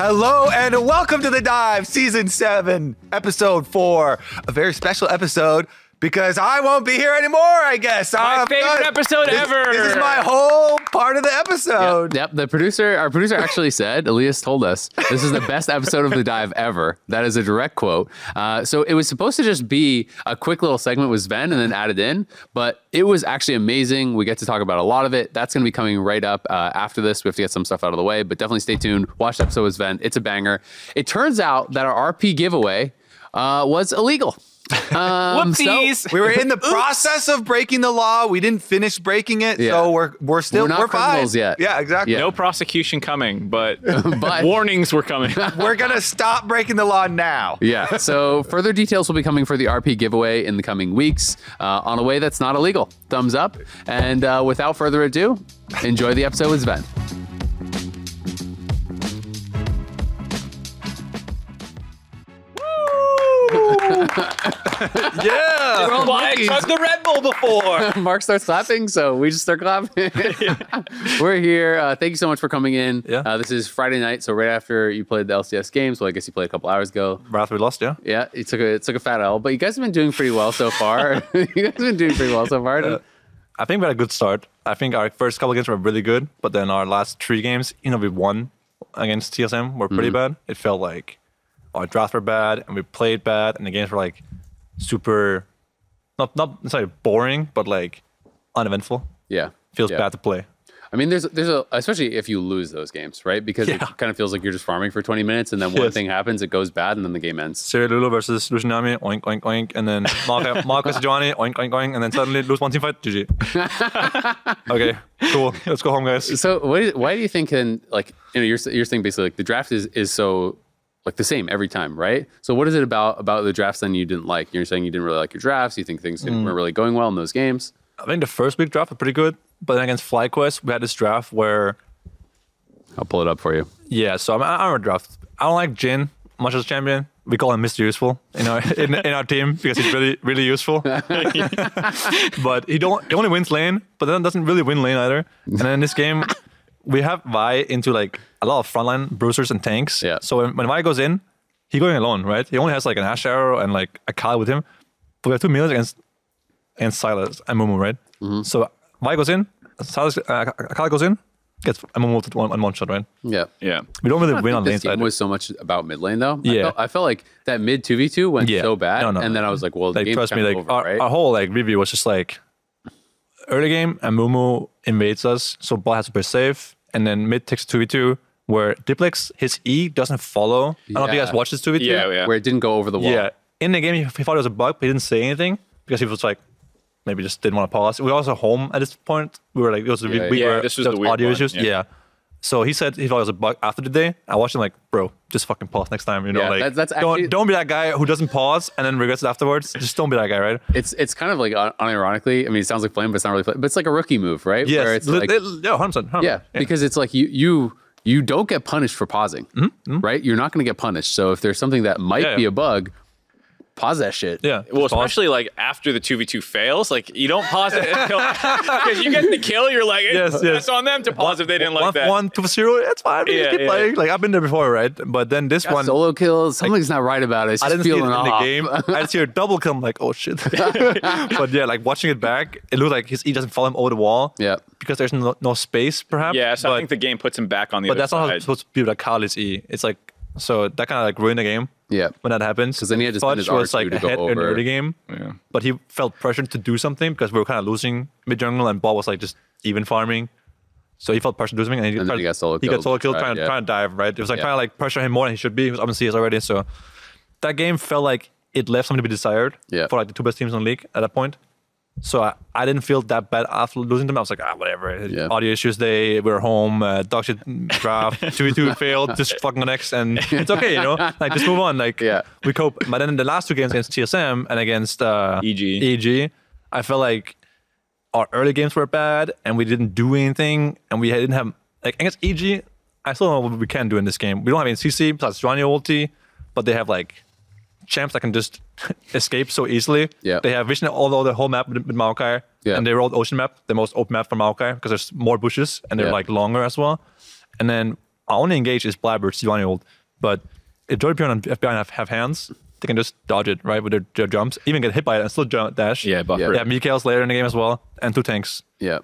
Hello and welcome to the dive, season seven, episode four. A very special episode because I won't be here anymore. I guess My I'm favorite done. episode This- ever. This is my whole part of the episode. Yep, the producer, our producer actually said, Elias told us, this is the best episode of The Dive ever. That is a direct quote. Uh, so it was supposed to just be a quick little segment with Zven and then added in, but it was actually amazing. We get to talk about a lot of it. That's going to be coming right up uh, after this. We have to get some stuff out of the way, but definitely stay tuned. Watch the episode with Zven. It's a banger. It turns out that our RP giveaway uh, was illegal. Um, so- Whoopsies. We were in the process of breaking the law. We didn't finish breaking it, Yeah. so we're we're still We're not fine. criminals yet. Yeah, exactly. Yeah. no prosecution coming, but, But- warnings were coming. We're gonna stop breaking the law now. Yeah. So further details will be coming for the RP giveaway in the coming weeks uh, on a way that's not illegal. Thumbs up. And uh, without further ado, enjoy the episode with Zven. Yeah. Why I chugged the Red Bull before. Mark starts clapping, so we just start clapping. We're here. Uh, thank you so much for coming in. Yeah. Uh, this is Friday night, so right after you played the LCS games. Well, I guess you played a couple hours ago. Wrath we lost, yeah. Yeah, it took a it took a fat L, but you guys have been doing pretty well so far. you guys have been doing pretty well so far. I think we had a good start. I think our first couple games were really good, but then our last three games, you know, we won against TSM were pretty bad. It felt like our drafts were bad and we played bad, and the games were like super, not not necessarily boring, but like uneventful. yeah, Feels yeah. bad to play. I mean, there's there's a especially if you lose those games, right? Because it kind of feels like you're just farming for 20 minutes, and then one Yes. thing happens, it goes bad, and then the game ends. Lulu versus Lucianami, oink oink oink, and then Marco Marcus Giovanni, oink oink oink, and then suddenly lose one team fight, GG. okay, cool. Let's go home, guys. So, what is, why do you think? Then, like, you know, you're you're saying basically like the draft is is so like the same every time, right? So, what is it about about the drafts then you didn't like? You're saying you didn't really like your drafts. You think things Mm. weren't really going well in those games. I think the first week draft was pretty good, but then against FlyQuest, we had this draft where I'll pull it up for you. Yeah, so I'm, I'm a draft. I don't like Jhin much as champion. We call him Mr. Useful in our in, in our team because he's really really useful. but he don't he only wins lane, but then doesn't really win lane either. And then in this game, we have Vi into like a lot of frontline bruisers and tanks. Yeah. So when, when Vi goes in, he going alone, right? He only has like an Ashe Arrow and like a Kayle with him. But we have two melees against against Sylas and Mumu, right? Mhm. So Vi goes in, Sylas uh, Kayle goes in, gets a Mumu with one, one shot, right? Yeah. yeah. We don't really I win on think lane this game side. was so much about mid lane though. I Yeah. felt, I felt like that mid two v two went Yeah. so bad, No, no. and then I was like, well, the like game's trust me, like of over, our, right? our whole like review was just like early game and Mumu invades us, so bot has to play safe, and then mid takes two v two where Diplex his E doesn't follow. I don't know if you guys watched this two v two. Yeah, yeah. Where it didn't go over the wall. Yeah. In the game, he, he thought it was a bug, but he didn't say anything because he was like maybe just didn't want to pause. We were also home at this point. We were like it was we, Yeah, we yeah. were this was the weird audio one, issues. yeah. So he said he thought it was a bug after the day. I watched him like, bro, just fucking pause next time. You know, Yeah, like that- that's don't don't be that guy who doesn't pause and then regrets it afterwards. Just don't be that guy, right? It's it's kind of like un- unironically. I mean, it sounds like flame, but it's not really flame. But it's like a rookie move, right? Yes, Where it's li- like, li- yeah, 100%. 100%. yeah, because it's like you you you don't get punished for pausing, right? You're not going to get punished. So if there's something that might Mm-hmm. Yeah, be yeah. a bug, pause that shit. yeah. Well, just pause. especially like after the 2v2 fails, like you don't pause it because you get the kill, you're like, Yes, yes, yes. it's on them to pause if they didn't like one, that. one to zero, it's fine. We Yeah, just keep yeah. playing. Like I've been there before, right? But then this Got one, solo kills. Something's not right about it. It's I didn't see it in feeling the game. I didn't see a double kill. I'm like, oh shit. but yeah, like watching it back, it looked like his E doesn't follow him over the wall. Yeah. Because there's no, no space, perhaps. yeah, so but, I think the game puts him back on the but other that's not how it's supposed to be like Kali's E. It's like so that kind of like ruined the game Yeah. when that happens. 'Cause then he had to spend his Fudge was R2 like to go ahead in over. early game, yeah. but he felt pressured to do something because we were kind of losing mid jungle and ball was like just even farming. So he felt pressured to do something, and he, And tried- he got solo killed. He got solo killed, trying, yeah. trying to dive. Right, it was like Yeah. trying to like pressure him more than he should be. He was up in CS already, so that game felt like it left something to be desired Yeah. for like the two best teams in the league at that point. So I, I didn't feel that bad after losing them. I was like, ah, whatever. Yeah. Audio issues They were home, uh, dog shit draft, 2 2 failed, just fucking next, and it's okay, you know? Like, just move on. Like, Yeah. we cope. But then in the last two games against TSM and against uh, EG. EG, I felt like our early games were bad and we didn't do anything and we didn't have, like, against EG, I still don't know what we can do in this game. We don't have any CC besides Johnny ulti, but they have, like, champs that can just escape so easily. Yeah. They have vision all over the whole map with, with Maokai. Yeah. And they rolled ocean map, the most open map for Maokai, because there's more bushes and they're Yeah. like longer as well. And then our only engage is Blaber, Sejuani ult. But if Jojopyun and FBI have, have hands, they can just dodge it, right, with their, their jumps. Even get hit by it and still jump, dash. Yeah, buffer Yeah. it. They have Mikael's later in the game as well, and two tanks. Yeah.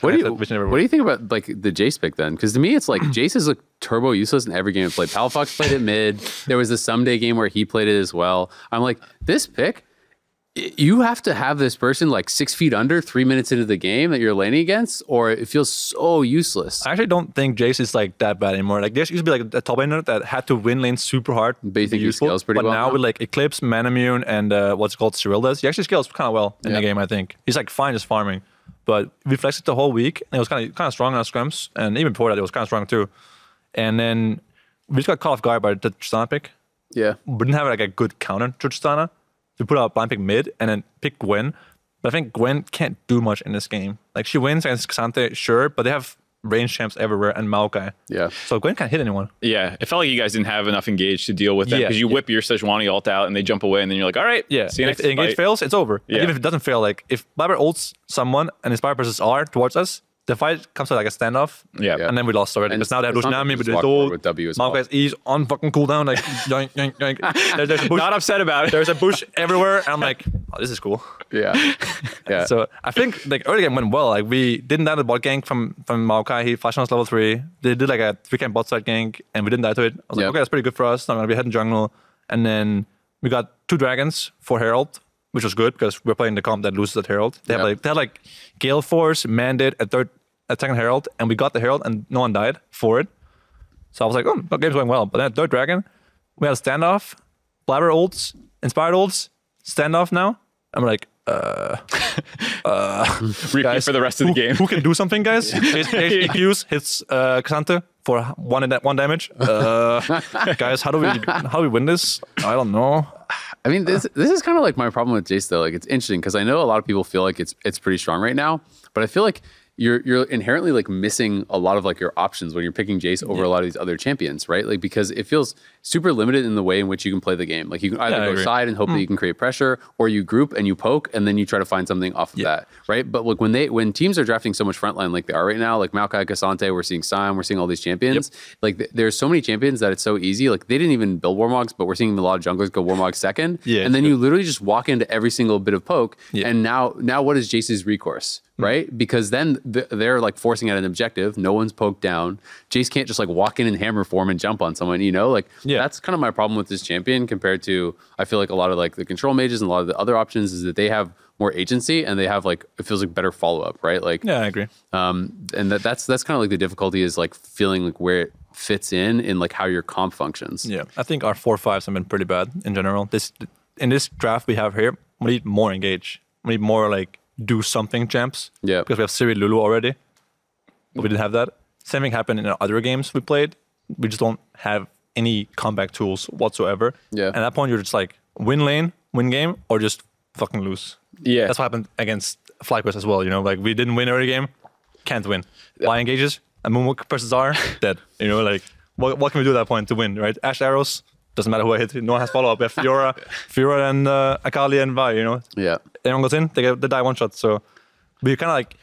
What do you it, which never What do you think about like the Jace pick then? Because to me, it's like Jace is like turbo useless in every game I played. Palafox played it mid. There was a someday game where he played it as well. I'm like, this pick, you have to have this person like six feet under, three minutes into the game that you're laning against, or it feels so useless. I actually don't think Jace is like that bad anymore. Like Jace used to be like a top laner that had to win lanes super hard. But you think he scales pretty but well now now? with like Eclipse, Manamune, and uh, what's called Serylda's, he actually scales kind of well in Yeah. the game. I think he's like fine just farming. But we flexed it the whole week, and it was kind of kind of strong on our scrims, and even before that, it was kind of strong too. And then we just got caught off guard by the Tristana pick. yeah. We didn't have like a good counter to Tristana. We put out blind pick mid and then pick Gwen. But I think Gwen can't do much in this game. Like she wins against K'Sante, sure, but they have range champs everywhere and Maokai. Yeah. So Gwen can't hit anyone. Yeah, it felt like you guys didn't have enough engage to deal with them Yeah, because you yeah. whip your Sejuani ult out and they jump away and then you're like, all right, Yeah. see you if next engage fight. fails, it's over. And even if it doesn't fail, like if Blaber ults someone and Inspire presses R towards us, the fight comes to like a standoff. Yeah. And then we lost already. And because now they have it's not Lucianami, just but it's all with W as well. E's on fucking cooldown. Like yoink, yoink, yoink. There- there's a bush. Not upset about it. there's a bush everywhere. And I'm like, oh, this is cool. Yeah. Yeah. So I think like early game went well. Like we didn't die to the bot gank from from Maokai. He flashed on us level three. They did like a three camp bot side gank, and we didn't die to it. I was Yep. like, okay, that's pretty good for us. I'm gonna be heading jungle, and then we got two dragons for Herald, which was good because we're playing the comp that loses at Herald. They have Yep. like they had like Gale Force, Mandate, a third, a second Herald, and we got the Herald, and no one died for it. So I was like, oh, the game's going well. But then third dragon, we had a standoff, Blaber ults, Inspired ults, standoff now. I'm like, uh, Repeat guys, for the rest of the who, game. Who can do something, guys? His EQs hits uh, K'Sante for one one damage. Uh, guys, how do we how do we win this? I don't know. I mean, this this is kind of like my problem with Jace though. Like, it's interesting because I know a lot of people feel like it's it's pretty strong right now, but I feel like you're you're inherently like missing a lot of like your options when you're picking Jace over a lot of these other champions, right? Like because it feels super limited in the way in which you can play the game. Like you can either Yeah, go side and hope that you can create pressure, or you group and you poke and then you try to find something off of that, right? But look, when they when teams are drafting so much frontline like they are right now, like Maokai K'Sante, we're seeing Sion, we're seeing all these champions. Like th- there's so many champions that it's so easy. Like they didn't even build Warmogs, but we're seeing a lot of junglers go Warmog second. Yeah, and then it's you literally just walk into every single bit of poke, Yeah. and now now what is Jace's recourse, Hmm. Right? Because then th- they're like forcing at an objective. No one's poked down. Jace can't just like walk in in hammer form and jump on someone. You know, like Yeah. that's kind of my problem with this champion compared to I feel like a lot of like the control mages and a lot of the other options is that they have more agency and they have like it feels like better follow up, right? Like Yeah, I agree. um, and that, that's that's kind of like the difficulty is like feeling like where it fits in in like how your comp functions. Yeah, I think our four fives have been pretty bad in general. This in this draft we have here, we need more engage. We need more like do something champs. Yeah. because we have Siri Lulu already. But we didn't have that. Same thing happened in other games we played. We just don't have any comeback tools whatsoever. Yeah. And at that point, you're just like win lane, win game, or just fucking lose. Yeah. That's what happened against FlyQuest as well. You know, like we didn't win early game, can't win. Why engages? And Moonwalk versus R, dead. You know, like what, what can we do at that point to win, right? Ash arrows, doesn't matter who I hit. No one has follow up. Have Fiora, Fiora and uh, Akali and Vi, you know. Yeah. Anyone goes in, they get they die one shot. So we kind of like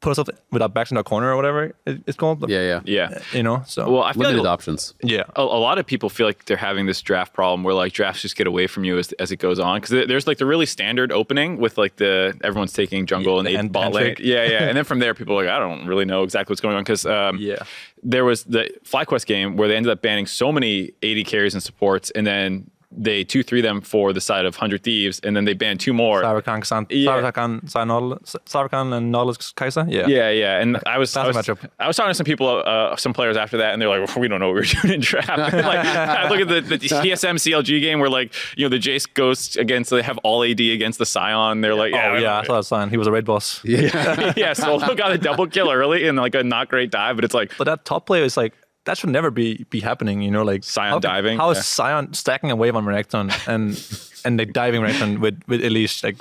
put ourselves with our backs in our corner or whatever it's called. Yeah, yeah. yeah. You know, so Well, I feel Limited like options. yeah. a, a lot of people feel like they're having this draft problem where like drafts just get away from you as, as it goes on because there's like the really standard opening with like the everyone's taking jungle and Yeah, eight hand- bot lane. handshake. Yeah, yeah, and then from there people are like I don't really know exactly what's going on because um, Yeah. there was the FlyQuest game where they ended up banning so many 80 carries and supports and then they two three them for the side of hundred thieves and then they banned two more. Sarvakan, San, Yeah. Sarvakan, Sarnol, Sarvakan and Nolus Kaisa. Yeah. Yeah, yeah, and I was I was, I was talking to some people, uh, some players after that, and they're like, "We don't know what we're doing in draft." like, I look at the, the TSM CLG game where like you know the Jace goes against they have all AD against the Sion. They're like, Oh "Yeah, yeah, I saw sign. He was a red boss. yeah, yeah." Solo got a double kill early and like a not great dive, but it's like But that top player is like that should never be be happening. You know, like Sion how, diving, How is yeah. Sion stacking a wave on Renekton and and like diving Renekton with with Elise? Like,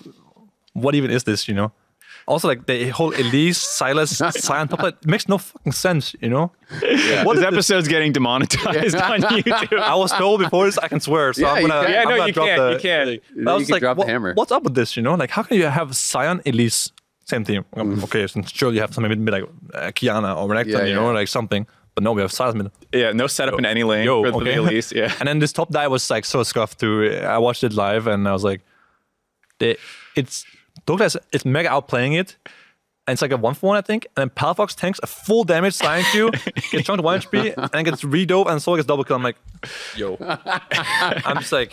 what even is this? You know. Also, like the whole Elise, Sylas, Sion player makes no fucking sense. You know. What this is this? episode's getting demonetized on YouTube. I was told before this, I can swear. So Yeah, I'm gonna. Yeah, I'm no, gonna you drop can't, the, you can't. I You was can like, drop the hammer. what's up with this? You know, like how can you have Sion, Elise, same thing? Um, Okay, so surely you have something maybe like uh, Qiyana or Renekton, Yeah, you know, like something. But no, we have Sylas mid. Yeah, no setup in any lane Yo, for, okay. the Elise. Yeah. And then this top dive was like so scuffed too. I watched it live and I was like, they, it's Douglas is mega outplaying it. And it's like a one for one, I think. And then Palafox tanks a full damage Sion Q, gets chunked one HP, and gets redove and Soul gets double kill. I'm like, yo. I'm just like,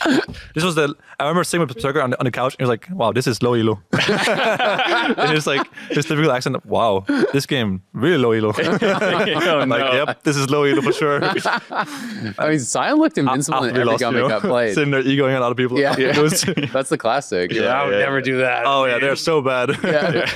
this was the. I remember sitting with Berserker on the, on the couch, and he was like, wow, this is low elo. and it's like his typical accent, wow, this game really low elo. oh, I'm like, no. yep, this is low elo for sure. I mean, Sion looked invincible After in we every lost, gun you that know? got played. Sitting there egoing on other people. Yeah. It was- That's the classic. You're Yeah, I would yeah, never yeah. do that. oh yeah, they're so bad. Yeah.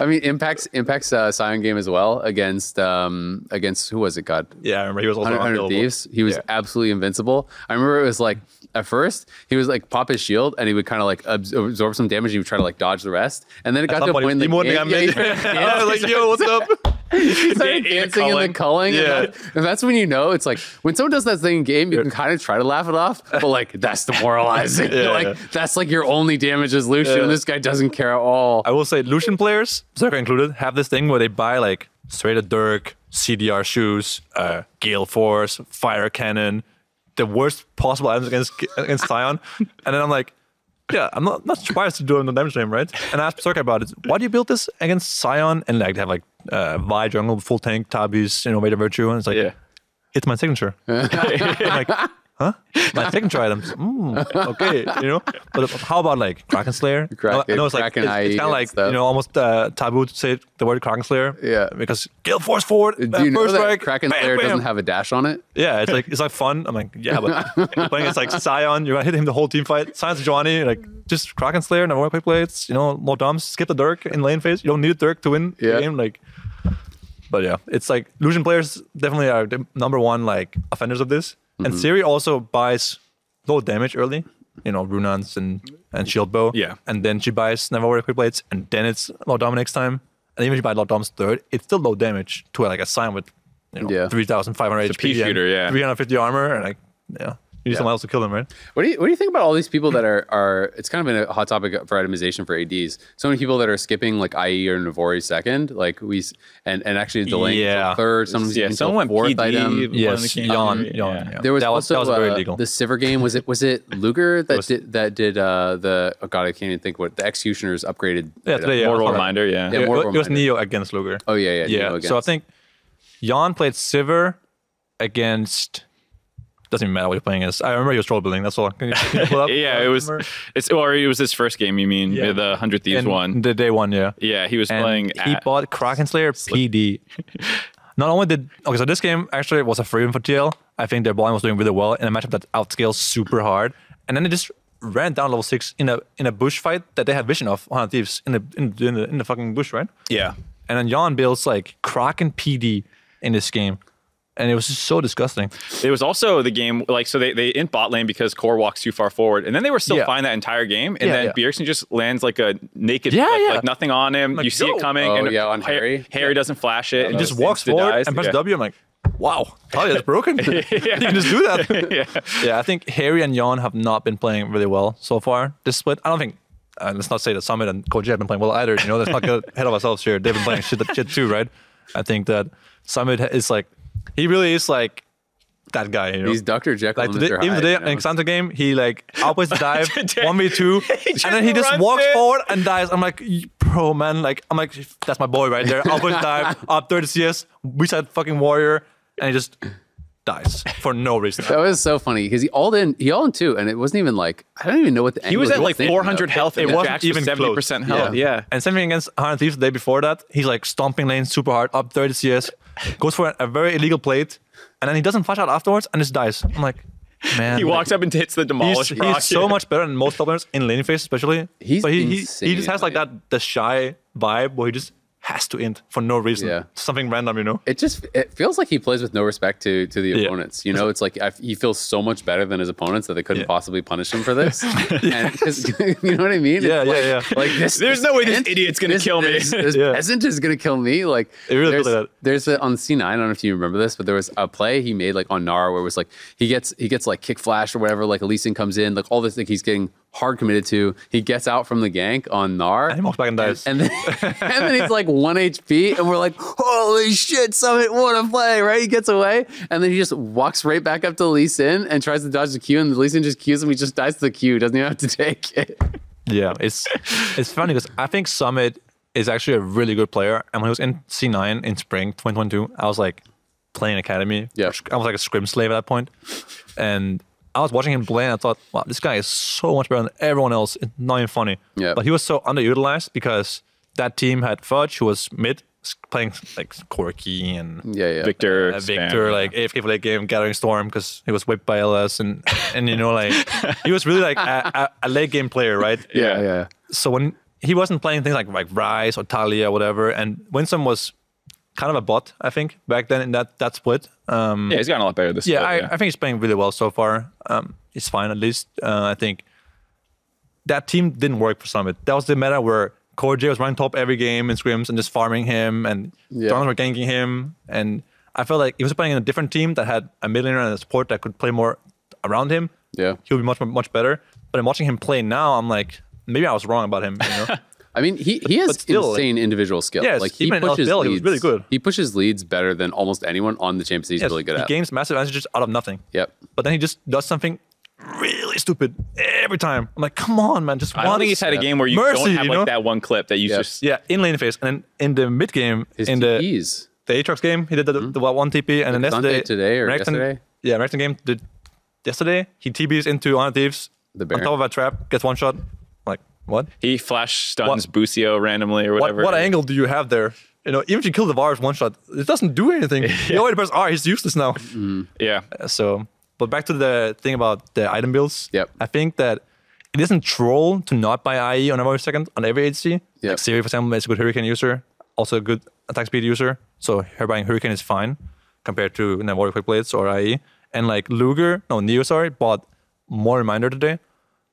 I mean, Impact's Impact's uh, Sion game as well against um against who was it? God, Yeah, I remember he was also 100, 100. Thieves. He was Yeah. absolutely invincible. I remember it was like at first he was like pop his shield and he would kind of like absorb some damage. and He would try to like dodge the rest, and then it got to a point in the game. yeah. I was like, yo, what's up? started In- in the dancing in the culling. Yeah. And, that- and that's when you know it's like when someone does that thing in game, you can kind of try to laugh it off, but like that's demoralizing. Yeah, like yeah. that's like your only damage is Lucian, and this guy doesn't care at all. I will say, Lucian players, Zerka included, have this thing where they buy like straight a Dirk, CDR shoes, uh, Gale Force, Fire Cannon, the worst possible items against against Sion, and then I'm like. Yeah, I'm not, not surprised to do it on the damage name, right? And I asked Berserker about it. Why do you build this against Sion and like have like uh, Vi jungle, full tank, Tabis, you know, Vader Virtue? And it's like, Yeah. it's my signature. Like, huh? My signature items. Mm, okay, you know. But how about like Kraken Slayer? Kraken- I know it's like Kraken it's, IE kind of like stuff. you know almost uh, taboo to say the word Kraken Slayer. Yeah. because Gale Force forward. Do uh, you know that strike, Kraken bam, Slayer bam. doesn't have a dash on it? Yeah, it's like it's like fun. I'm like, yeah, but playing it's like Sion, you're gonna hit him the whole team fight. Sion's Johnny, like just Kraken Slayer, never quick plates, you know, more dumps, skip the Dirk in lane phase. You don't need a Dirk to win Yeah. the game. Like but yeah, it's like Lucian players definitely are the number one like offenders of this. Mm-hmm. And Siri also buys low damage early, you know, Runaan's and, and Shield Bow. Yeah. And then she buys Never Warrior Quick Blades, and then it's low dom next time. And even if you buy low dom's third, it's still low damage to like a sign with you know, Yeah. 3,500 a HP. pea shooter, yeah. 350 armor, and like, yeah. You need Yeah. someone else to kill them, right? What do you what do you think about all these people that are are? It's kind of been a hot topic for itemization for ads. So many people that are skipping like IE or Navori second, like we and and actually delaying Yeah. third. Some Yeah, until someone went fourth PD. item. one Yes, that came Jan, Yeah. yeah. There was that was, also that was very uh, legal. the Sivir game. Was it was it Luger that was- did that did uh, the oh god I can't even think what the Executioners upgraded. Yeah, today, yeah. Mortal Hold on. reminder, yeah. Yeah, it, more it was. Neo against Luger. Oh yeah, yeah, Yeah. Neo So I think Jan played Sivir against. Doesn't even matter what you're playing as. I remember he was troll building. That's all. Can you, can you pull up? Yeah, it uh, was. Remember? It's or it was his first game. You mean Yeah. the hundred thieves And one? The day one, yeah. Yeah, he was And playing. he at- bought Kraken Slayer PD. Not only did okay, so this game actually was a free win for TL. I think their bowling was doing really well in a matchup that outscales super hard, and then they just ran down level six in a in a bush fight that they had vision of on thieves in the in, the- in the in the fucking bush, right? yeah. And then Jan builds like Kraken PD in this game, and it was just so disgusting. It was also the game like so they they in bot lane because core walks too far forward, and then they were still Yeah. fine that entire game, and Yeah, then yeah. Bjergsen just lands like a naked, Yeah, flip, yeah. like nothing on him. Like, you see yo. it coming, Oh, and yeah, on Ha- Haeri. Haeri doesn't flash it, and He just just walks forward dies. and presses Yeah. W. I'm like, wow, Taliyah is broken. you can just do that. yeah. yeah, I think Haeri and Jan have not been playing really well so far. This split, I don't think. Uh, let's not say that Summit and Koji have been playing well either. You know, let's not get ahead of ourselves here. They've been playing shit, shit too, right? I think that Summit is like, he really is like that guy. You know, he's Dr. Jekyll like and today, Mr. even Hyde, today you know? in K'Sante game, he like outplays the dive one v two, and then he just walks in. forward and dies. I'm like, bro, man, like I'm like, that's my boy right there. Outplays the dive, up 30 CS, we said fucking warrior, and he just dies for no reason. That was so funny because he all in he all in two, and it wasn't even like I don't even know what the He was at like thinking of. 400 health, It wasn't even 70 close. percent health. Yeah. Yeah. And same thing against Iron Thieves the day before that. He's like stomping lane super hard, up 30 CS, goes for a very illegal plate, and then he doesn't flash out afterwards and just dies. I'm like, man. He like, walks up and hits the He's, demolish proc. he's so much better than most top laners in laning phase, especially. He's but he, he, he just has like like- that the shy vibe where he just has to end for no reason. Yeah. Something random, you know. It just it feels like he plays with no respect to to the Yeah. opponents. You know, it's like I, he feels so much better than his opponents that they couldn't Yeah. possibly punish him for this. and 'cause- you know what I mean? Yeah, It's yeah, like, yeah. Like this. There's no way this idiot's gonna this- kill me. This, this Yeah. peasant is gonna kill me. Like It really there's, like that. there's a, on C9. I don't know if you remember this, but there was a play he made like on Nara where it was like he gets he gets like kick flash or whatever. Like Elysian comes in, like all this. Like he's getting hard committed to. He gets out from the gank on Gnar. And he walks back and dies. And then, and then he's like one HP, and we're like, holy shit, Summit, what a play, right? He gets away, and then he just walks right back up to Lee Sin and tries to dodge the Q, and Lee Sin just Qs him. He just dies to the Q, doesn't even have to take it. Yeah, it's it's funny because I think Summit is actually a really good player. And when he was in C9 in spring 2022, I was like playing academy. Yeah. I was like a scrim slave at that point, and I was watching him play, and I thought, wow, this guy is so much better than everyone else. It's not even funny. Yeah. But he was so underutilized because that team had Fudge, who was mid, playing like Corki and Yeah, yeah. Viktor, uh, Spam, Viktor, yeah. like AFK for late game, Gathering Storm because he was whipped by LS, and and you know like he was really like a, a, a late game player, right? Yeah, yeah. So when he wasn't playing things like like Ryze or Taliyah or whatever, and Winsome was kind of a bot, I think, back then in that that split. Um, yeah, he's gotten a lot better this. Year. Yeah, split, I, I think he's playing really well so far. Um, he's fine at least. Uh, I think that team didn't work for Summit. That was the meta where CoreJJ was running top every game in scrims and just farming him, and Yeah. Donald were ganking him. And I felt like he was playing in a different team that had a millionaire laner and a support that could play more around him. Yeah. he would be much much better. But in watching him play now, I'm like, maybe I was wrong about him. You know? I mean, he, he has But still, like- insane individual skill. Yes, like he even in pushes LPL, he leads. was really good. He pushes leads better than almost anyone on the Champions He's Yes, really good he at. gains massive advantages out of nothing. Yep. But then he just does something really stupid every time. I'm like, come on, man, just I don't think he's had a game where you Mercy, don't have you like that one clip that you Yeah. just. Yeah, in lane phase, and then in the mid game, His in the TPs. the Aatrox game, he did the, mm-hmm. the one TP, and then Like yesterday, today or Renekton- yesterday? Yeah, Renekton game did yesterday. He TPs into Honor Thieves The on top of a trap, gets one shot. What? He flash stuns What- Busio randomly or What, whatever. what angle do you have there? You know, even if you kill the Varus one shot, it doesn't do anything. He already pressed R. He's useless now. Mm-hmm. Yeah. Uh, so, but back to the thing about the item builds. Yep. I think that it isn't troll to not buy IE on every second on every HC. Yep. Like Siri, for example, is a good Hurricane user, also a good attack speed user. So her buying Hurricane is fine compared to Navori Quick Blades or IE. And like Luger, no, Neo, sorry, bought more Reminder today,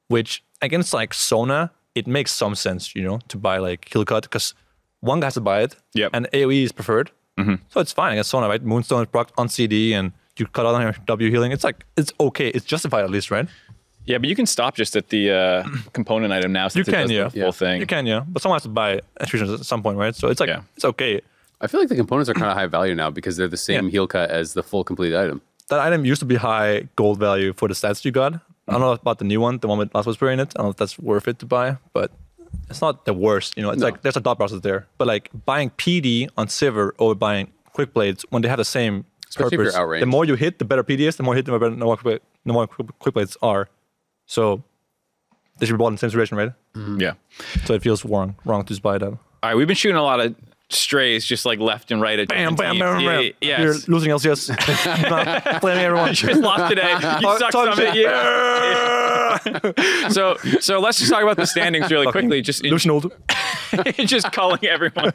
which against like Sona, it makes some sense, you know, to buy like Kill Cut because one guy has to buy it. Yep. And AoE is preferred. So it's fine I guess Sona, right? Moonstone is procced on CD and you cut out on your W healing. It's like, it's okay. It's justified at least, right? Yeah, but you can stop just at the uh, component item now since You can, it does yeah. the full Yeah. thing. You can, yeah. But someone has to buy attrition at some point, right? So it's like, Yeah. it's okay. I feel like the components are kind of high value now because they're the same Yeah. heal cut as the full complete item. That item used to be high gold value for the stats you got. I don't know about the new one, the one with Last Whisper in it. I don't know if that's worth it to buy, but it's not the worst. You know, it's like there's a dot process there. But like buying PD on Sivir over buying Quick Blades when they have the same Especially purpose, the more you hit, the better PD is. The more you hit, the better the more Quick, the more Quick Blades are. So they should be bought in the same situation, right? Mm-hmm. Yeah. So it feels wrong, wrong to just buy that. All right, we've been shooting a lot of strays just like left and right at Bam, bam, teams. bam, bam. Yeah, yeah, You're losing LCS. Not blaming everyone. You just lost today. You suck Talk some shit. yeah. so so let's just talk about the standings really quickly. Just Lucian ult. just calling everyone.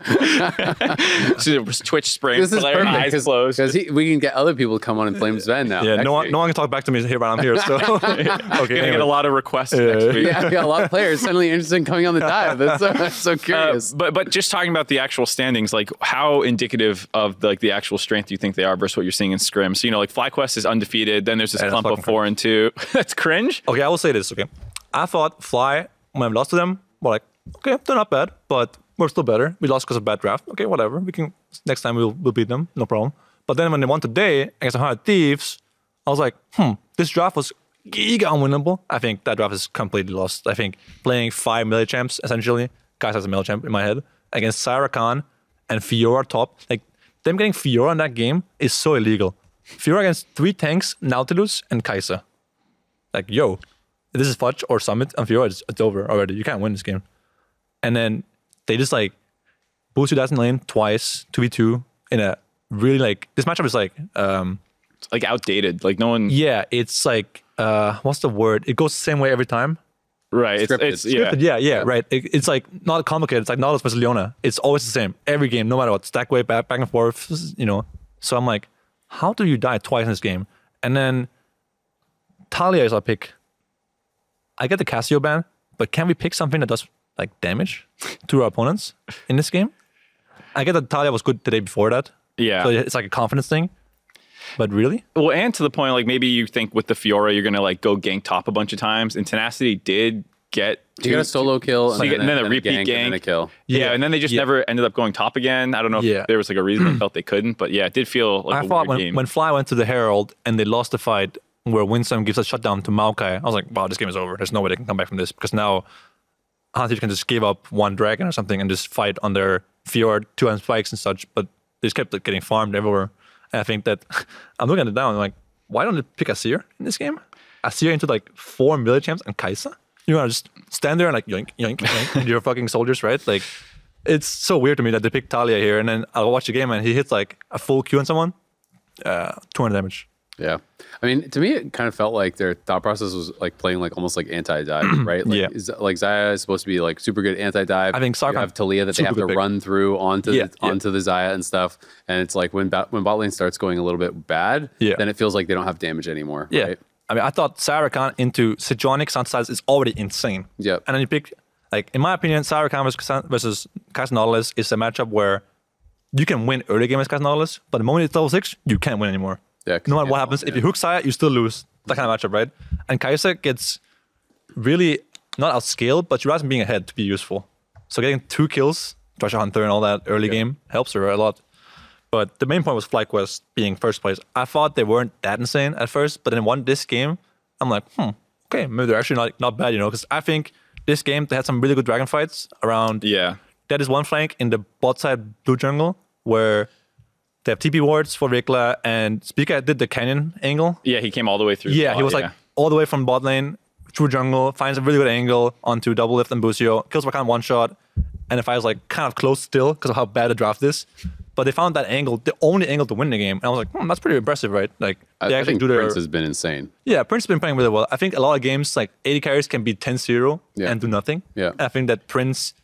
so Twitch spring. This is player, perfect eyes closed. because we can get other people to come on and flame Zven now. Yeah, next no one, no one can talk back to me here, but I'm here. So okay, Gonna get a lot of requests next week. Yeah, yeah, a lot of players suddenly interested in coming on the dive. That's so, that's so Uh, curious. but but just talking about the actual standings, like how indicative of the, like the actual strength you think they are versus what you're seeing in scrims. So, you know, like FlyQuest is undefeated. Then there's this Yeah, clump of four and two. That's cringe. Okay, I will say this. Okay, I thought Fly when I lost to them, were like, okay, they're not bad, but we're still better. We lost because of bad draft. Okay, whatever. We can next time we'll we'll beat them, no problem. But then when they won today against the Hundred Thieves, I was like, hmm, this draft was giga unwinnable. I think that draft is completely lost. I think playing five melee champs essentially, guys has a melee champ in my head against Sarah Khan and Fiora top, like them getting Fiora in that game is so illegal. Fiora against three tanks, Nautilus and Kai'Sa. Like, yo, this is Fudge or Summit and Fiora, it's, it's over already. You can't win this game. And then they just like boost you in lane twice, 2v2 in a really like this matchup is like um It's like outdated. Like no one. yeah, it's like uh what's the word? It goes the same way every time. Right. It's, Scripted. it's yeah. But yeah, yeah, right. It, it's like not complicated. It's like Nautilus versus Leona. It's always the same. Every game, no matter what. Stack way back, back and forth, you know. So I'm like, how do you die twice in this game? And then Taliyah is our pick. I get the Casio ban, but can we pick something that does like damage to our opponents in this game? I get that Taliyah was good the day before that. Yeah. So it's like a confidence thing. But really? Well, and to the point, like maybe you think with the Fiora, you're gonna like go gank top a bunch of times, and Tenacity did get. You got a solo kill, and, you get- then, and then a a repeat gank, and then a kill. Yeah, Yeah. and then they just Yeah. never ended up going top again. I don't know if Yeah. there was like a reason they felt they couldn't, but yeah, it did feel like I a thought weird when, game. when Fly went to the Herald and they lost the fight where Winsome gives a shutdown to Maokai, I was like, wow, this game is over. There's no way they can come back from this because now Hansi can just give up one dragon or something and just fight on their fjord, two hand spikes and such, but they just kept like, getting farmed everywhere. And I think that I'm looking at it now and I'm like, why don't they pick Azir in this game? Azir into like four champs and Kaisa? You want to just stand there and like yoink, yoink, yoink with your fucking soldiers, right? Like, it's so weird to me that they picked Taliyah here and then I'll watch the game and he hits like a full Q on someone, uh, 200 damage. Yeah. I mean, to me, it kind of felt like their thought process was like playing like almost like anti-dive, right? Like, Yeah. is, like Xayah is supposed to be like super good anti-dive. I think you have Taliyah that they have to pick. run through onto Yeah, the, yeah. onto the Xayah and stuff. And it's like when ba- when bot lane starts going a little bit bad, Yeah. then it feels like they don't have damage anymore. Yeah. Right? I mean, I thought Sarah Khan into Sejuani Xanthasize is already insane. Yeah. And then you pick, like, in my opinion, Sarah Khan versus, Nautilus is a matchup where you can win early game as Nautilus, but the moment it's level six, you can't win anymore. Yeah, No matter what happens, ult, if you hook Xayah, you still lose. That kind of matchup, right? And Kai'Sa gets really not outscaled, but she rather being ahead to be useful. So getting two kills, Treasure Hunter and all that early game helps her a lot. But the main point was FlyQuest being first place. I thought they weren't that insane at first, but then won this game. I'm like, hmm, okay, maybe they're actually not, not bad, you know, because I think this game they had some really good dragon fights around. yeah, That is one flank in the bot side blue jungle where they have TP wards for VicLa and Spica did the canyon angle. yeah, he came all the way through. Yeah, he was like all the way from bot lane through jungle, finds a really good angle onto Doublelift and Busio, kills Rakan one shot, and if I was like kind of close still because of how bad the draft is. But they found that angle, the only angle to win the game. And I was like, hmm, that's pretty impressive, right? Like they I actually do their Prince has been insane. yeah, Prince has been playing really well. I think a lot of games like 80 carries can be 10-0 Yeah. and do nothing. Yeah. I think that Prince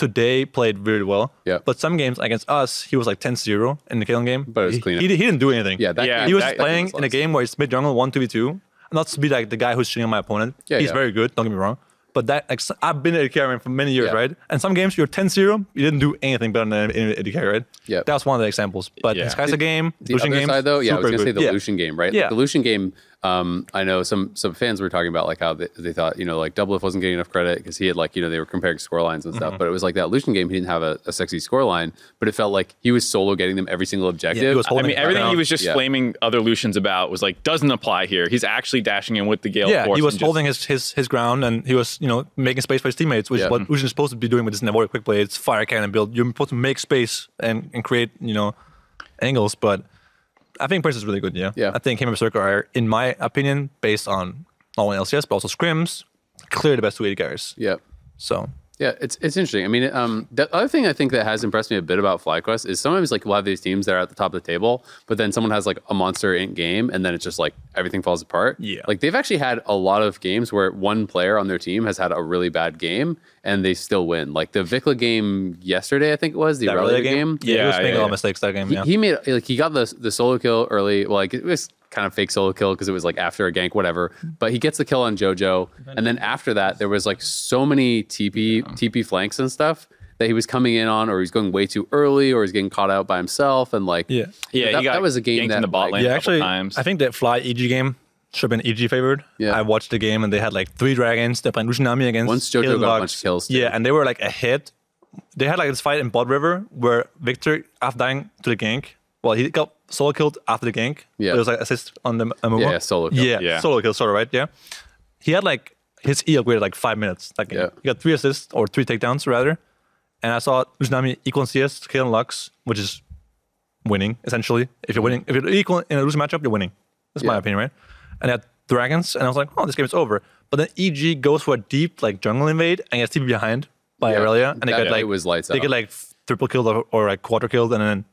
today played really well. Yeah. But some games against us, he was like 10-0 in the killing game. But it was he, clean he, up. he didn't do anything. Yeah, that Yeah, game- he was that- that playing in a game where it's mid jungle one two v two. Not to be like the guy who's shooting on my opponent. Yeah, he's yeah. very good. Don't get me wrong. But that like, s- I've been AD carry for many years, Yeah. right? And some games you're 10-0, you didn't do anything better than AD carry, right? Yeah. That was one of the examples. But Yeah. his Kai'Sa game, The Lucian other game, side, though, yeah, I was gonna say the yeah. Lucian game, right? Yeah. Like the Lucian game. Um, I know some some fans were talking about like how they, they thought you know like Doublelift wasn't getting enough credit because he had like you know they were comparing score lines and Mm-hmm. stuff, but it was like that Lucian game he didn't have a, a sexy score line, but it felt like he was solo getting them every single objective. he was I mean, everything down. he was just Yeah. flaming other Lucians about was like doesn't apply here. He's actually dashing in with the Gale Yeah, Force. he was and just- holding his, his his ground and he was, you know, making space for his teammates, which Yeah. is what Lucian is supposed to be doing with this Nevori quick play. It's fire cannon build. You're supposed to make space and, and create, you know, angles. But I think Prince is really good, yeah. Yeah. I think him and Berserker are, in my opinion, based on not only LCS, but also scrims, clearly the best two 80 carries. yeah. So Yeah, it's it's interesting. I mean, um, the other thing I think that has impressed me a bit about FlyQuest is sometimes like we'll have these teams that are at the top of the table, but then someone has like a monster in game, and then it's just like everything falls apart. Yeah. like they've actually had a lot of games where one player on their team has had a really bad game and they still win. Like the VicLa game yesterday, I think it was the that Aurelion early game. Yeah, he Yeah, was making yeah, a lot yeah. of mistakes that game, He, yeah. he made like he got the the solo kill early. Well, like it was kind of fake solo kill because it was like after a gank, whatever. Hmm. But he gets the kill on JoJo, and then after that, there was like so many TP TP flanks and stuff that he was coming in on, or he's going way too early, or he's getting caught out by himself, and like yeah. Yeah, that, got that was a game that in the bot like, lane. Yeah, actually, times. I think that Fly EG game should have been EG favored. Yeah. I watched the game and they had like three dragons. They're playing Lushinami against Once Jojo Hidden got a bunch of kills, too. Yeah, and they were like ahead. They had like this fight in Bot River where Victor, after dying to the gank, well, he got solo killed after the gank. Yeah. There was like assist on the Amumu. Yeah, yeah, solo kill. Yeah, Yeah. solo kill, sort of, right? Yeah. He had like his E upgraded like five minutes. That game. Yeah. He got three assists or three takedowns rather. And I saw Lushinami equal in CS to kill in Lux, which is winning essentially. If you're winning, if you're equal in a losing matchup, you're winning. That's my opinion, right? And they had dragons, and I was like, oh, this game is over. But then EG goes for a deep like jungle invade and gets TP behind by Yeah. Aurelion, and they That- get like it was lights They out. get like triple killed or, or like quarter killed, and then Har-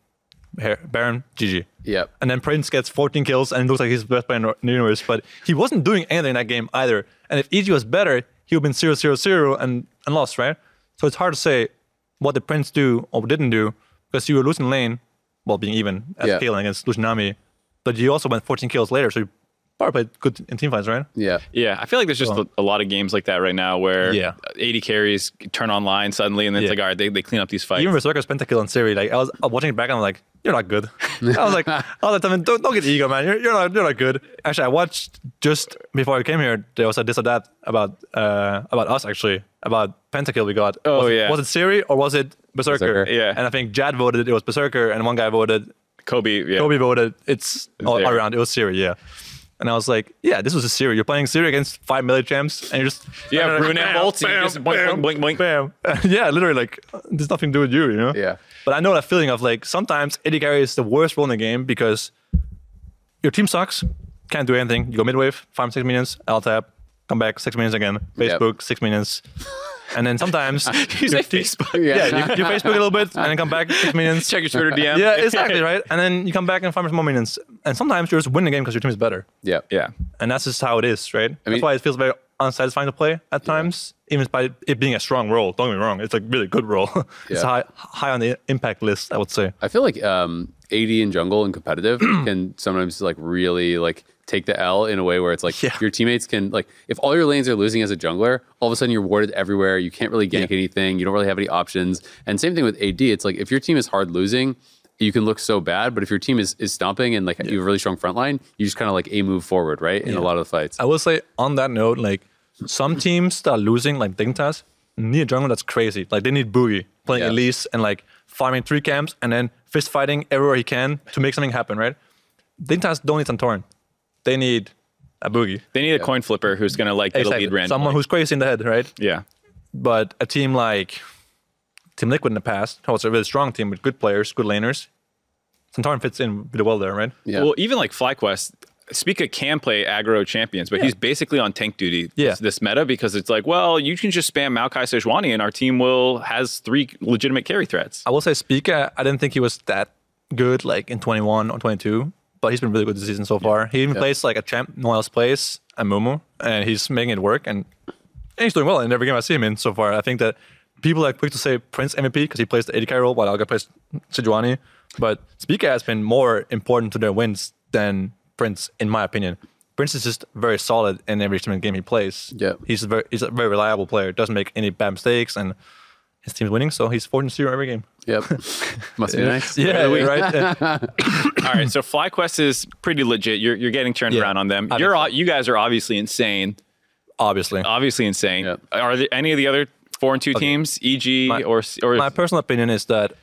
Baron GG. Yep. And then Prince gets 14 kills and it looks like he's the best player in the universe, but he wasn't doing anything in that game either. And if EG was better, he would have been 0 0 0 and, and lost, right? So it's hard to say what did Prince do or didn't do because you were losing lane while being even as Yeah. scaling against Lushinami, but you also went 14 kills later, so you probably played good in team fights, right? yeah. Yeah, I feel like there's just a, a lot of games like that right now where Yeah. 80 carries turn online suddenly, and then it's Yeah. like, all right, they, they clean up these fights. Even Berserker's pentakill and Siri, like I was, I was watching it back and I'm like, you're not good. I was like, I was like, Tevin, don't, don't get ego, man. You're, you're not you're not good. Actually, I watched just before I came here. There was a this or that about uh, about us actually about Pentakill we got. Oh, was it, yeah. was it Siri or was it Berserker? Berserker. Yeah. And I think Jad voted it was Berserker, and one guy voted Kobbe, yeah. Kobbe voted it's all Siri. around. It was Siri, yeah. And I was like, yeah, this was a Siri. You're playing Siri against five millichamps, and you're just Yeah, Brunette Bam, bolts, and you bam, just blink, bam, blink, blink, bam. yeah, literally, like there's nothing to do with you, you know. Yeah. But I know that feeling of like sometimes AD carry is the worst role in the game because your team sucks, can't do anything. You go midwave, farm six minutes, L tap, come back six minutes again, Yep. Facebook six minutes, and then sometimes You say your Facebook. Yeah. yeah, you, you Facebook a little bit and then come back six minutes. Check your Twitter DM. Yeah, exactly right. And then you come back and some more minutes, and sometimes you just win the game because your team is better, Yeah. Yeah. and that's just how it is, right? mean- that's why it feels very unsatisfying to play at times, even by it being a strong role. Don't get me wrong; it's a really good role. it's Yeah. high high on the impact list, I would say. I feel like um, AD in jungle and competitive can sometimes like really like take the L in a way where it's like Yeah. your teammates can like if all your lanes are losing as a jungler, all of a sudden you're warded everywhere. You can't really gank Yeah. anything. You don't really have any options. And same thing with AD. It's like if your team is hard losing, you can look so bad. But if your team is is stomping and like you have a really strong front line, you just kind of like a move forward, right? In a lot of the fights. I will say on that note, like some teams that are losing, like Dignitas, need a jungle that's crazy. Like they need Boogie playing Yeah. Elise and like farming three camps and then fist fighting everywhere he can to make something happen, right? Dignitas don't need Santorin. They need a Boogie. They need a coin flipper who's going to like get a lead randomly. Someone who's crazy in the head, right? yeah. But a team like Team Liquid in the past, who was a really strong team with good players, good laners, Santorin fits in really well there, right? Yeah. Well, even like FlyQuest, Spica can play aggro champions, but he's basically on tank duty Yeah. this, this meta because it's like, well, you can just spam Maokai Sejuani and our team will has three legitimate carry threats. I will say Spica, I didn't think he was that good like in 21 or 22, but he's been really good this season so far. He even plays like a champ no one else plays, a Mumu, and he's making it work and, and he's doing well in every game I see him in so far. I think that people are quick to say Prince MVP because he plays the 80 carry role while Alga plays Sejuani, but Spica has been more important to their wins than Prince, in my opinion. Prince is just very solid in every game he plays. Yeah. He's a very he's a very reliable player, doesn't make any bad mistakes and his team's winning, so he's 14 0 every game. Yep. Must be nice. Yeah, right. Yeah. All right, so FlyQuest is pretty legit. You're, you're getting turned Yeah. around on them. I You're so. all- you guys are obviously insane. Obviously, Obviously insane. Yep. Are there any of the other four and two teams, EG My- or or my personal opinion is that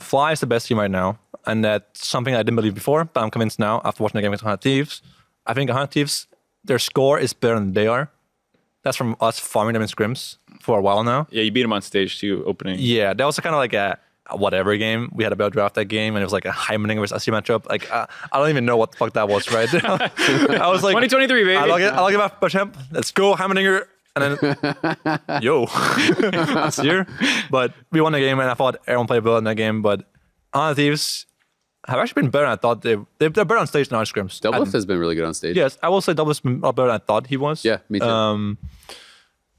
Fly is the best team right now, and that's something I didn't believe before, but I'm convinced now after watching the game against 100 Thieves. I think 100 Thieves, their score is better than they are. That's from us farming them in scrims for a while now. yeah, you beat them on stage two opening. Yeah, that was kind of like a, whatever game. We had a better draft that game, and it was like a Heimerdinger versus SC matchup. Like uh, I don't even know what the fuck that was, right? I was like 2023, baby. I log it. I log it champ. Let's go, Heimerdinger. And then, yo, that's here. But we won the game, and I thought everyone played well in that game. But Honor Thieves have actually been better than I thought. They, they, they're better on stage than our scrims. Doublelift has been really good on stage. Yes, I will say Doublelift's been better than I thought he was. Yeah, me too. Um,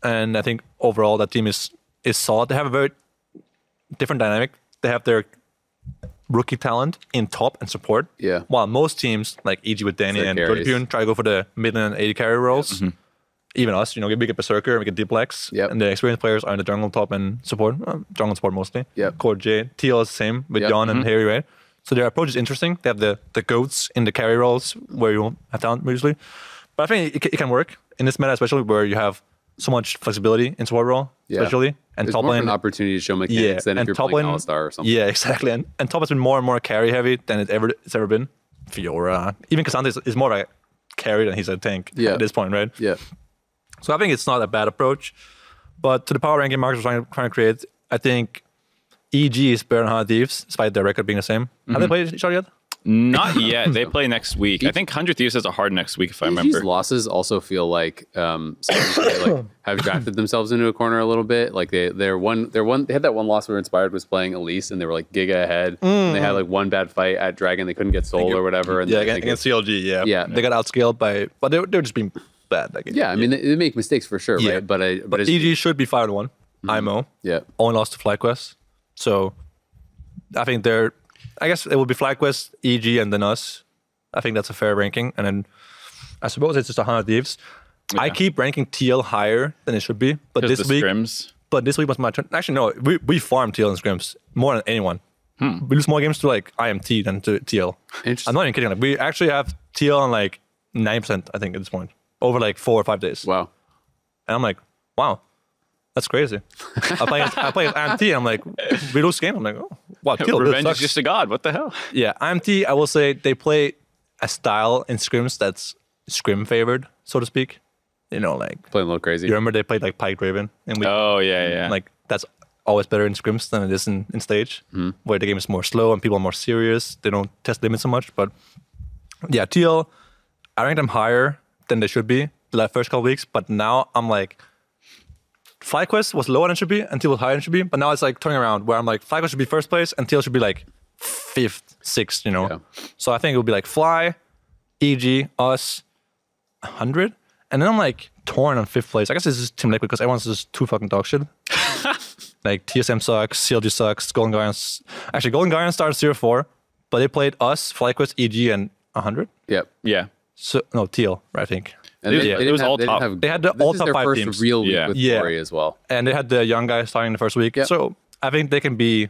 and I think overall that team is is solid. They have a very different dynamic. They have their rookie talent in top and support. Yeah. While most teams like EG with Danny and. Pune try to go for the mid and 80 carry roles. Even us, you know, we get Berserker, we get Diplex, Yep. and the experienced players are in the jungle top and support, jungle support mostly. Yeah. CoreJJ, TL is the same with Yep. And Haeri, right? So their approach is interesting. They have the the goats in the carry roles where you won't have talent usually, but I think it, it can work in this meta, especially where you have so much flexibility in support role, Yeah. especially and There's top lane. an opportunity to show mechanics yeah, than if and you're top playing lane, All-Star or something. Yeah, exactly. And, and top has been more and more carry heavy than it ever it's ever been. Fiora, even Cassandra is, is more of a carry than he's a tank Yeah. at this point, right? Yeah. So I think it's not a bad approach. But to the power ranking Marcus was trying, trying to create, I think EG is Bernhard than Thieves, despite their record being the same. Have they mm-hmm. played each other yet? Not yet. They play next week. I think 100 Thieves has a hard next week, if I These remember. losses also feel like um, they like have drafted themselves into a corner a little bit. Like they they're one they're one they had that one loss where Inspired was playing Elise and they were like giga ahead. And they had mm. like one bad fight at Dragon. They couldn't get soul or whatever. And Yeah, I against, think against CLG, yeah. Yeah. They got outscaled by, but they, were- they were just being bad that game. yeah, I mean they, they make mistakes for sure, Yeah. right? But I but, But EG should be 5 to one mm-hmm. IMO. yeah. only lost to FlyQuest. So I think they're, I guess it will be FlyQuest, EG, and then us. I think that's a fair ranking. And then I suppose it's just 100 Thieves. I keep ranking TL higher than it should be, but this week, scrims. but this week was my turn. Actually, no, we, we farm TL and scrims more than anyone. We lose more games to like IMT than to TL. I'm not even kidding. Like we actually have TL on like nine percent, I think, at this point, over like four or five days. Wow. And I'm like, wow, that's crazy. I play I play as IMT, I'm like, we lose game. I'm like, oh, wow, TL really Revenge is just a god. What the hell? Yeah, IMT, I will say they play a style in scrims that's scrim favored, so to speak. You know, like Playing a little crazy. you remember they played like Pike Raven, and we Oh yeah, yeah. like that's always better in scrims than it is in, in stage, hmm. where the game is more slow and people are more serious. They don't test limits so much. But yeah, TL, I rank them higher than they should be the first couple weeks. But now I'm like, FlyQuest was lower than it should be, and TL was higher than it should be. But now it's like turning around where I'm like, FlyQuest should be first place, and TL should be like fifth, sixth. You know. Yeah. So I think it would be like Fly, EG, us, 100. And then I'm like torn on fifth place. I guess this is Team Liquid because everyone's just too fucking dog shit. like TSM sucks, CLG sucks, Golden Guardians. Actually, Golden Guardians started 0 4, but they played us, FlyQuest, EG, and 100. Yep. yeah. So, no, TL, I think. And It- they, it they didn't was have- all they top. have- They had the this all is top their five first teams. real week Yeah. with Yeah. Glory as well. And they had the young guys starting the first week. Yep. So I think they can be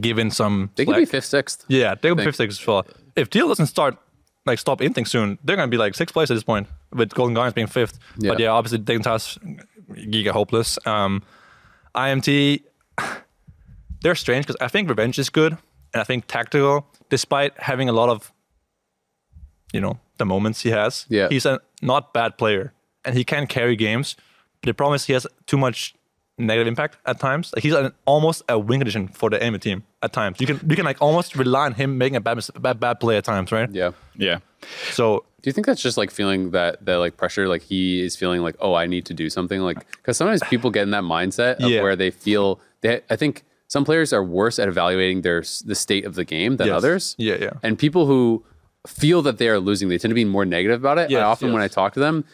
given some. They could slack. be fifth, sixth. Yeah, they could be fifth, sixth as well. If TL doesn't start, like, stop inting soon, they're going to be like sixth place at this point, with Golden Guardians being fifth. Yeah. But yeah, obviously, Dignitas, Giga hopeless. Um, IMT, they're strange because I think Revenge is good, and I think Tactical, despite having a lot of, you know, the moments he has, Yeah. he's a not bad player, and he can carry games. But the problem is he has too much negative impact at times. Like he's an, almost a wing condition for the enemy team at times. You can you can like almost rely on him making a bad bad, bad play at times, right? Yeah. Yeah. So Do you think that's just like feeling that that like pressure, like he is feeling like, oh, I need to do something, like because sometimes people get in that mindset of Yeah. where they feel they. I think some players are worse at evaluating their the state of the game than Yes. others. Yeah, yeah. And people who feel that they are losing, they tend to be more negative about it. Yes, I often when I talk to them.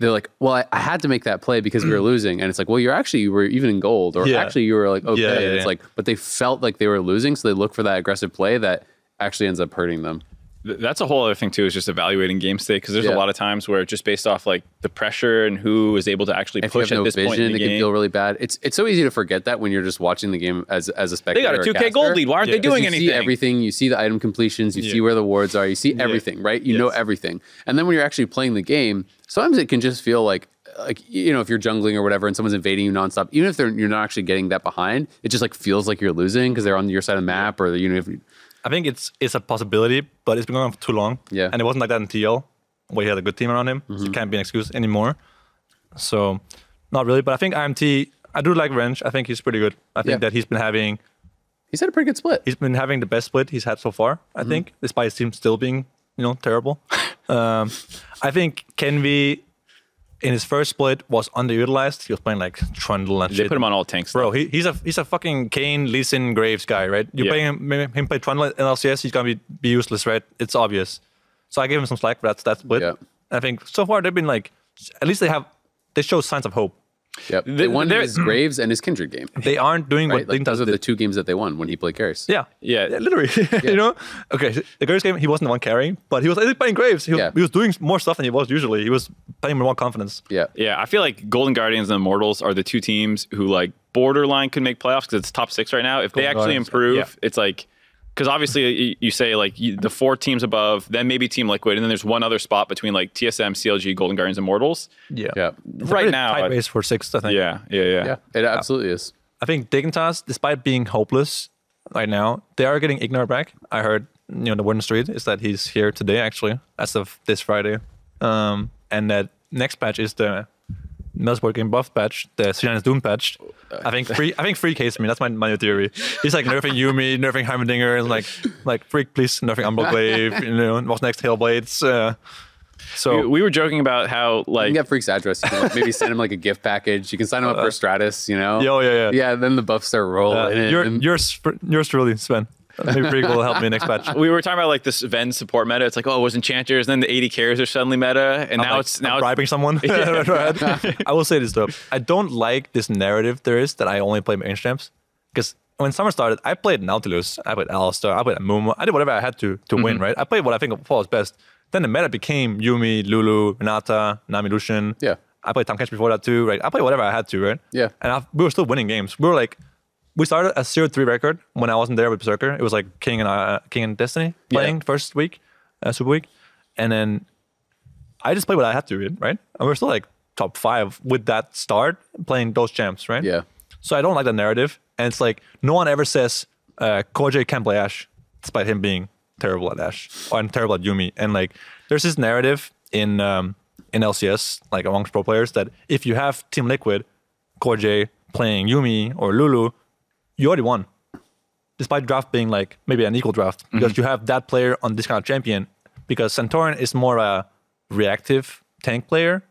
They're like, well, I, I had to make that play because we were mm. losing, and it's like, well, you're actually you were even in gold, or Yeah. actually you were like okay. Yeah, yeah, it's like, but they felt like they were losing, so they look for that aggressive play that actually ends up hurting them. Th- That's a whole other thing too, is just evaluating game state because there's Yeah. a lot of times where just based off like the pressure and who is able to actually if you push have at no this vision, point in the it the can feel really bad. It's it's so easy to forget that when you're just watching the game as as a spectator. they got a or 2K gold lead. Why aren't Yeah. they doing you anything? You see everything. You see the item completions. You see where the wards are. You see everything, right? You know everything. And then when you're actually playing the game, sometimes it can just feel like like you know if you're jungling or whatever and someone's invading you nonstop, even if they're you're not actually getting that behind, it just like feels like you're losing because they're on your side of the map or you know if, I think it's it's a possibility, but it's been going on for too long. Yeah. And it wasn't like that in TL, where he had a good team around him. So it can't be an excuse anymore. So, not really. But I think IMT, I do like Wrench. I think he's pretty good. I think Yeah. that he's been having he's had a pretty good split. he's been having the best split he's had so far. I think, despite his team still being you know terrible. um, I think Kenvi in his first split was underutilized. He was playing like Trundle and They shit. put him on all tanks. Bro, he, he's a he's a fucking Kayn, Lee Sin, Graves guy, right? You're Yeah. playing him, him play Trundle in LCS, he's gonna be, be useless, right? It's obvious. So I gave him some slack for that that split. Yeah. I think so far they've been like, at least they have they show signs of hope. Yep. The- They won there- his Graves and his Kindred game. They aren't doing Right? what Like, Dignitas those are the two games that they won when he played Carries. Yeah. Yeah. literally. you know? Okay, the Graves game, he wasn't the one carrying, but he was, playing Graves. He was, Yeah. he was doing more stuff than he was usually. He was playing with more confidence. Yeah. Yeah, I feel like Golden Guardians and Immortals are the two teams who like borderline can make playoffs because it's top six right now. If they actually Guardians, improve, yeah. it's like because obviously you, you say like you, the four teams above, then maybe Team Liquid, and then there's one other spot between like TSM, CLG, Golden Guardians, Immortals. Yeah. Yeah. It's Right pretty now, tight race for sixth, I think. Yeah, yeah, yeah. Yeah. It absolutely is. I think Dignitas, despite being hopeless right now, they are getting Ignore back. I heard, you know, the word on the street is that he's here today, actually, as of this Friday. Um, and that next patch is the Melsport game buff patch, the Sinan's Doom patch. I think free. I think free case me. That's my, my new theory. He's like nerfing Yuumi, nerfing Heimerdinger, and like like Phreak, please nerfing Umbral You know, what's next? Hellblades. Uh, so We, we were joking about how You like can get Phreak's address. You can like, maybe send him like a gift package. You can sign him up for Stratus, you know? Yo, yeah, yeah. Yeah, then the buffs start rolling. uh, in. you're, and- yours, yours truly, Zven. Maybe Phreak will help me next patch. we were talking about like this Ven support meta. It's like oh, it was enchanters, and then the AD carries are suddenly meta, and now like, it's I'm now it's, bribing someone. I will say this though, I don't like this narrative there is that I only play range champs because when summer started, I played Nautilus, I played Alistar, I played Amumu, I did whatever I had to to win. Mm-hmm. Right, I played what I think was best. Then the meta became Yuumi, Lulu, Renata, Nami Lucian. Yeah. I played Tahm Kench before that too. Right, I played whatever I had to. Right. Yeah. and I, we were still winning games. We were like we started a zero three record when I wasn't there with Berserker. It was like King and uh, King and Destiny playing first week, uh, Super Week, and then I just played what I had to, right? And we're still like top five with that start playing those champs, right? Yeah. So I don't like the narrative, and it's like no one ever says uh, can't play Ashe, despite him being terrible at Ashe or and terrible at Yuumi. And like, there's this narrative in um, in LCS, like amongst pro players, that if you have Team Liquid, Core J playing Yuumi or Lulu, you already won. Despite draft being like maybe an equal draft, mhm. because you have that player on this kind of champion. Because Santorin is more a reactive tank player.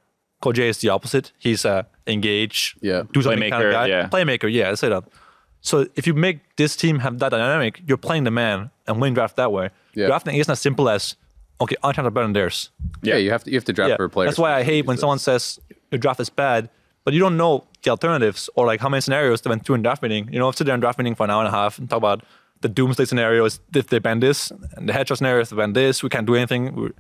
Core J is the opposite. He's a engage, Yeah. do something kind Playmaker, of guy. yeah. Playmaker, yeah, let's say that. So if you make this team have that dynamic, you're playing the man and winning draft that way. Yeah. Drafting isn't as simple as okay, our times are better than theirs. Yeah, you have to you have to draft Yeah, for players. that's why I hate when someone says your draft is bad, but you don't know the alternatives or like how many scenarios they went through in draft meeting. You know, sit there in draft meeting for an hour and a half and talk about the doomsday scenarios if they ban this, and the headshot scenario if they ban this, we can't do anything. We're,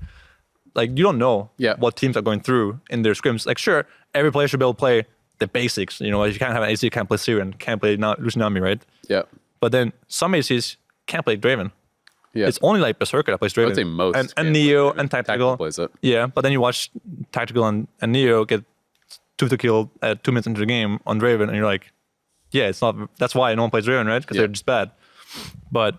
like you don't know Yeah. what teams are going through in their scrims. Like sure, every player should be able to play the basics. You know, if you can't have an ADC, you can't play Syrian, can't play Na- Lucinami, right? Yeah. But then some ADCs can't play Draven. Yeah. It's only like Berserker that plays Draven. I would say most And, and Neo and Tactical Tactical. plays it. Yeah, but then you watch Tactical and, and Neo get two to kill at two minutes into the game on Draven, and you're like, yeah, it's not. That's why no one plays Draven, right? Because Yeah. they're just bad. But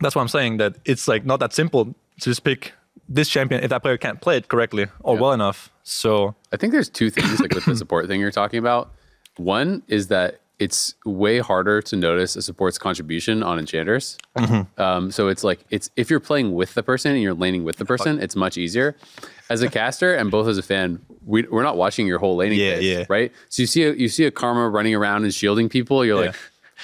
that's why I'm saying that it's like not that simple to just pick this champion if that player can't play it correctly or Yeah. well enough. So I think there's two things like with the support thing you're talking about. One is that it's way harder to notice a support's contribution on enchanters. Mm-hmm. Um, so it's like it's if you're playing with the person and you're laning with the person, it's much easier. As a caster and both as a fan, we, we're not watching your whole laning Yeah, phase, yeah. right? So you see a, you see a karma running around and shielding people. You're like,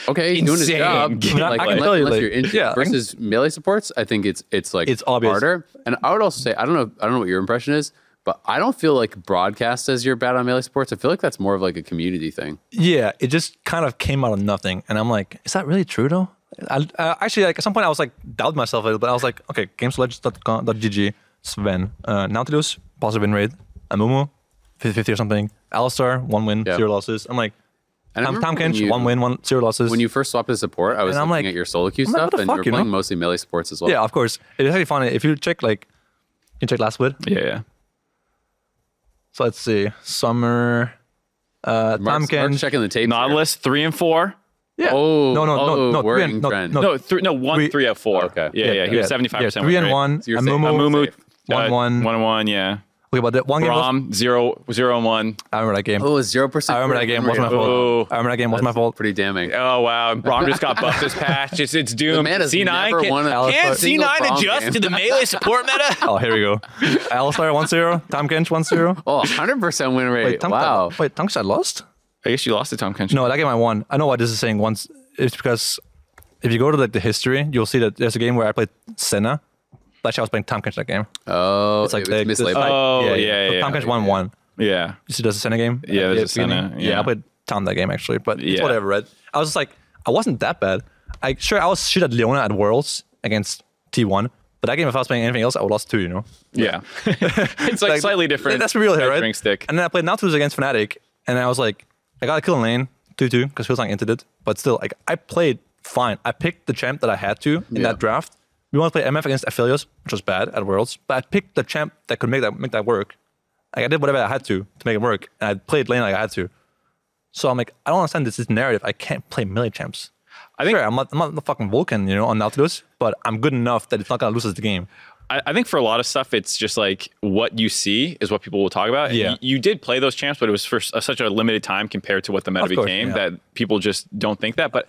okay, he's doing his job. Like, I can unless, tell you, like, you're in, yeah, I can- versus melee supports, I think it's it's like It's obvious. harder. And I would also say I don't know I don't know what your impression is, but I don't feel like broadcast says you're bad on melee sports. I feel like that's more of like a community thing. yeah, it just kind of came out of nothing, and I'm like, is that really true though? I, uh, actually, like at some point, I was like doubt myself a little, but I was like, okay, gameslegends.gg, Zven, uh, Nautilus, positive win rate, Amumu, 50 or something, Alistar, one win, Yeah. zero losses. I'm like, And I Tom, Tahm Kench, you- one win, one zero losses. When you first swapped to support, I was And looking like- at your solo queue I'm stuff, what and fuck, you were you know? playing mostly melee sports as well. yeah, of course, it is actually funny if you check like, you check last split. Yeah, yeah. So let's see, Summer, uh, Tom Mark's, Mark's Kench. checking the tape. Nautilus three and four. Yeah. Oh, no, no, oh, no, no, three and, no, no, No, three, no one, We- three out four. Okay. Yeah, yeah. He was seventy five yeah, percent. three and one. So Amumu, Amumu, Safe. One, uh, one. one and one. Yeah. Okay, but that one game was, Braum zero zero and one. I remember that game. Oh, zero percent. I remember that game wasn't my fault. Oh. I remember that game wasn't my fault. Pretty damning. Oh wow, Braum just got buffed this patch. It's it's doomed. man has C9 never can, won a can single C9 Braum adjust game. to the melee support meta? Oh, here we go. Alistar 1-0. Tahm Kench 1-0. Oh, 100% win rate. Wait, Tom, wow. Wait, Tahm Kench I lost? I guess you lost to Tahm Kench. No, that game I won. I know why this is saying once. It's because if you go to like the history, you'll see that there's a game where I played Senna. Actually, I was playing Tahm Kench that game. Oh, It's like it was the- mislaid. this- Oh, yeah, yeah, So yeah, Tahm Kench okay, won one. Yeah. You see, there's a Senna game. Yeah, at there's the a Senna. Yeah. yeah. I played Tom that game actually, but it's Yeah. whatever. Right? I was just like, I wasn't that bad. I sure I was shit at Leona at Worlds against T1, but that game if I was playing anything else, I would lost too. You know. Yeah. it's like, slightly different. That's real here, right? Drink stick. And then I played Nautilus against Fnatic, and I was like, I got a kill in lane, 2-2, because Phil's like entered it. But still, like I played fine. I picked the champ that I had to in Yeah. that draft. We want to play MF against Aphelios, which was bad at Worlds, but I picked the champ that could make that make that work. Like I did whatever I had to to make it work, and I played lane like I had to. So I'm like, I don't understand this, this narrative. I can't play melee champs. I think Sure, I'm not, I'm not the fucking Vulcan, you know, on Nautilus, but I'm good enough that it's not gonna lose us the game. I, I think for a lot of stuff, it's just like what you see is what people will talk about. Yeah. You, you did play those champs, but it was for s- such a limited time compared to what the meta course, became yeah. that people just don't think that. But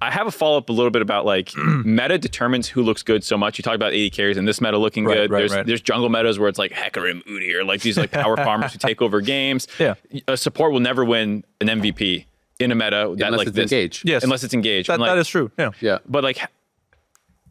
I have a follow up a little bit about like meta determines who looks good so much. You talk about AD carries and this meta looking Right, good. right, there's right. there's jungle metas where it's like Hecarim, Udyr, or like these like power farmers who take over games. Yeah. A support will never win an MVP in a meta that Unless like it's this. engaged. Yes. Unless it's engaged. That, And, like, that is true. Yeah. Yeah. but like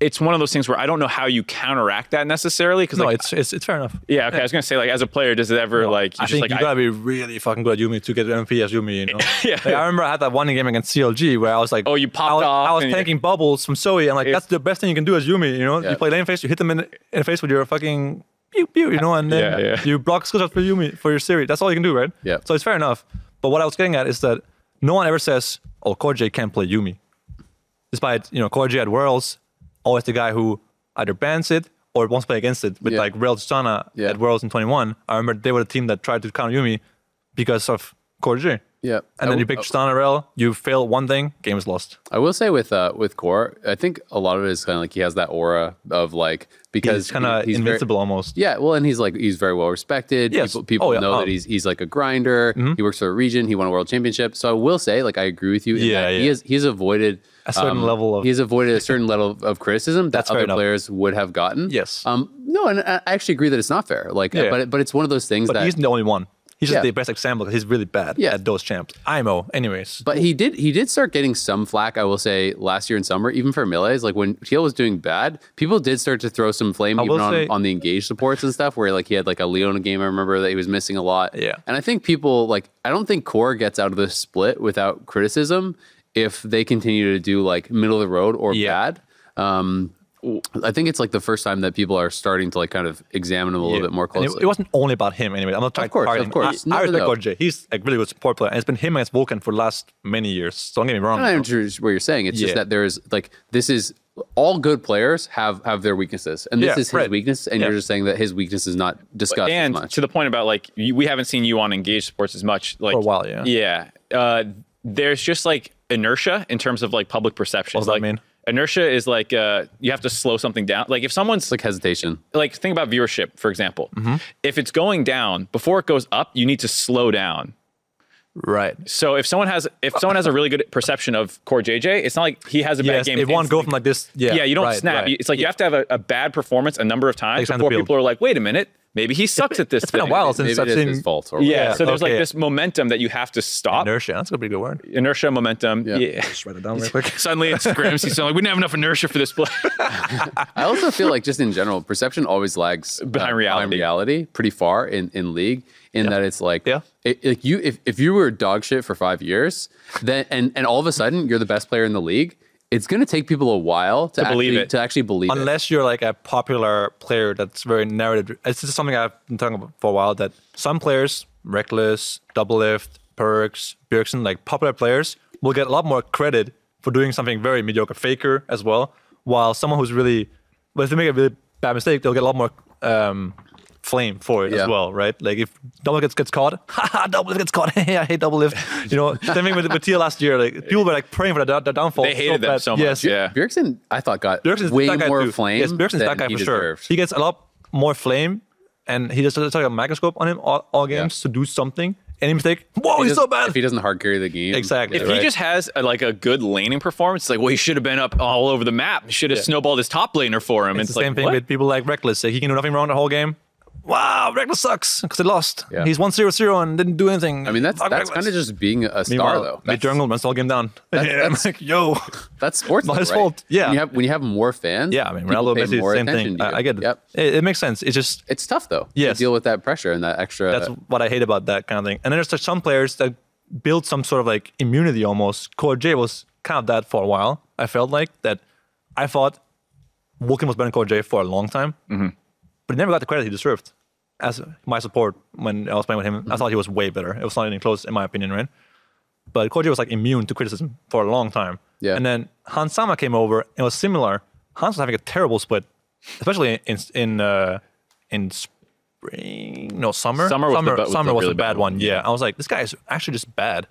it's one of those things where I don't know how you counteract that necessarily because No, like it's, it's it's fair enough. yeah okay I was gonna say like as a player does it ever like I think like you I- gotta be really fucking good at Yuumi to get an MVP as Yuumi. You know. Yeah. Like, I remember I had that one game against CLG where I was like, Oh, you popped I was, off I was and tanking bubbles from Zoe. I'm like, Yeah. that's the best thing you can do as Yuumi. You know, Yeah. you play lane face, you hit them in, in the face with your fucking pew pew. You know, and then Yeah, yeah. you block skill shots for Yuumi for your series. That's all you can do, right? Yeah. So it's fair enough. But what I was getting at is that no one ever says oh, Core J can't play Yuumi. Despite, you know, Core J at Worlds, always the guy who either bans it or wants to play against it. With Yeah. like Real Sana Yeah. at Worlds in 21, I remember they were the team that tried to counter Yuumi because of Core J. Yeah. And then I you w- pick Stana Rel, you fail one thing, game is lost. I will say with uh with Core, I think a lot of it is kind of like he has that aura of like because He's kind of he- he's very- invincible almost. Yeah, well, and he's like he's very well respected. Yes. People, people Oh, yeah. know Oh. that he's he's like a grinder. He works for a region. He won a world championship. So I will say, like, I agree with you. in Yeah, that He yeah. has he's avoided A certain um, level of- He has avoided a certain level of criticism that That's other players would have gotten. Yes. Um. No, and I I actually agree that it's not fair. Like, Yeah. but but it's one of those things But that he's the only one. He's just Yeah. the best example because he's really bad Yeah. at those champs. IMO, anyways. But he did he did start getting some flack, I will say, last year in summer, even for melees. Like when TL was doing bad, people did start to throw some flame even on, say- on the engaged supports and stuff, where like he had like a Leona game, I remember that he was missing a lot. Yeah. And I think people like I don't think Core gets out of this split without criticism if they continue to do like middle of the road or Yeah. bad. Um I think it's like the first time that people are starting to like kind of examine him a little Yeah. bit more And it- closely. It, wasn't only about him anyway. I'm not trying Of course, to target of course. I, No, I no, respect no. He's a really good support player. And it's been him against Vulcan for the last many years. So don't get me wrong. And I understand what you're saying. It's just that there's like this is all good players have have their weaknesses, and this Yeah, is his right. weakness. And Yeah. you're just saying that his weakness is not discussed and as much. to the point about like you, we haven't seen you on engaged sports as much like For a while, yeah. yeah uh, there's just like inertia in terms of like public perception What does that mean? Inertia is like uh, you have to slow something down like if someone's it's like hesitation. like think about viewership for example Mm-hmm. if it's going down before it goes up you need to slow down right. so if someone has if someone has a really good perception of core jj it's not like he has a bad game it won't go from like this. Yeah, yeah, you don't right, snap. right. It's like you have to have a, a bad performance a number of times Takes before people are like, wait a minute, maybe he sucks at this. It's been a while since Maybe I've it is seen his fault. Or Yeah, Yeah, so there's like this momentum that you have to stop. inertia. That's gonna be a pretty good word. Inertia, momentum. Yeah. Yeah. Just write it down real quick. Suddenly it's Gramsci. So like, we didn't have enough inertia for this play. I also feel like just in general, perception always lags uh, Behind reality. reality pretty far in, in league. In that it's like, Yeah. it, like you if, if you were dog shit for five years, then and and all of a sudden you're the best player in the league, it's gonna take people a while to, actually, believe it. to actually believe it. Unless you're like a popular player that's very narrative. It's just something I've been talking about for a while that some players, Reckless, Double Lift, Perkz, Bjergsen, like popular players, will get a lot more credit for doing something very mediocre, faker as well. While someone who's really, but if they make a really bad mistake, they'll get a lot more um, flame for it Yeah. as well, right? Like if Double gets, gets caught, haha, Doublelift gets caught, hey, I hate Doublelift. You know, same thing with, with Tia last year. Like people were like praying for the, the downfall. They hated them bad. so much, Yes, yeah. Bjergsen, I thought got Bjergsen's way more too. flame. Yes, Bjergsen's than that guy he for sure. He gets a lot more flame, and he just does like a microscope on him all, all games to do something. Any mistake, whoa, He he's so bad. If he doesn't hard carry the game, exactly. if right. he just has a, like a good laning performance, it's like, well, he should have been up all over the map. He should have Yeah. snowballed his top laner for him. it's It's, the like, same thing what? with people like Reckless. Like, he can do nothing wrong the whole game. Wow, Reckless sucks because they lost. Yeah. He's 1 0 0 and didn't do anything. I mean that's Fuck that's Reckless. kind of just being a star Meanwhile, though. Mid That's- jungle runs the whole game down. That's- Yeah, I'm like, yo. That's sports. Not though, his right? fault. Yeah. When you have when you have more fans. Yeah, I mean, people Ronaldo, pay Messi, more same attention thing. I, I get it. Yep. it. It makes sense. It's just It's tough though. Yes. To deal with that pressure and that extra. That's what I hate about that kind of thing. And then there's some players that build some sort of like immunity almost. Core J was kind of that for a while. I felt like that. I thought Vulcan was better than Core J for a long time, Mm-hmm. But he never got the credit he deserved. As my support when I was playing with him, Mm-hmm. I thought he was way better. It was not even close, in my opinion, right? But Core J was like immune to criticism for a long time. Yeah. And then Hans Sama came over. It was similar. Hans was having a terrible split, especially in in uh, in spring. No, summer. Summer was the summer, ba- was summer was really a bad bad one. one, Yeah. I was like, this guy is actually just bad.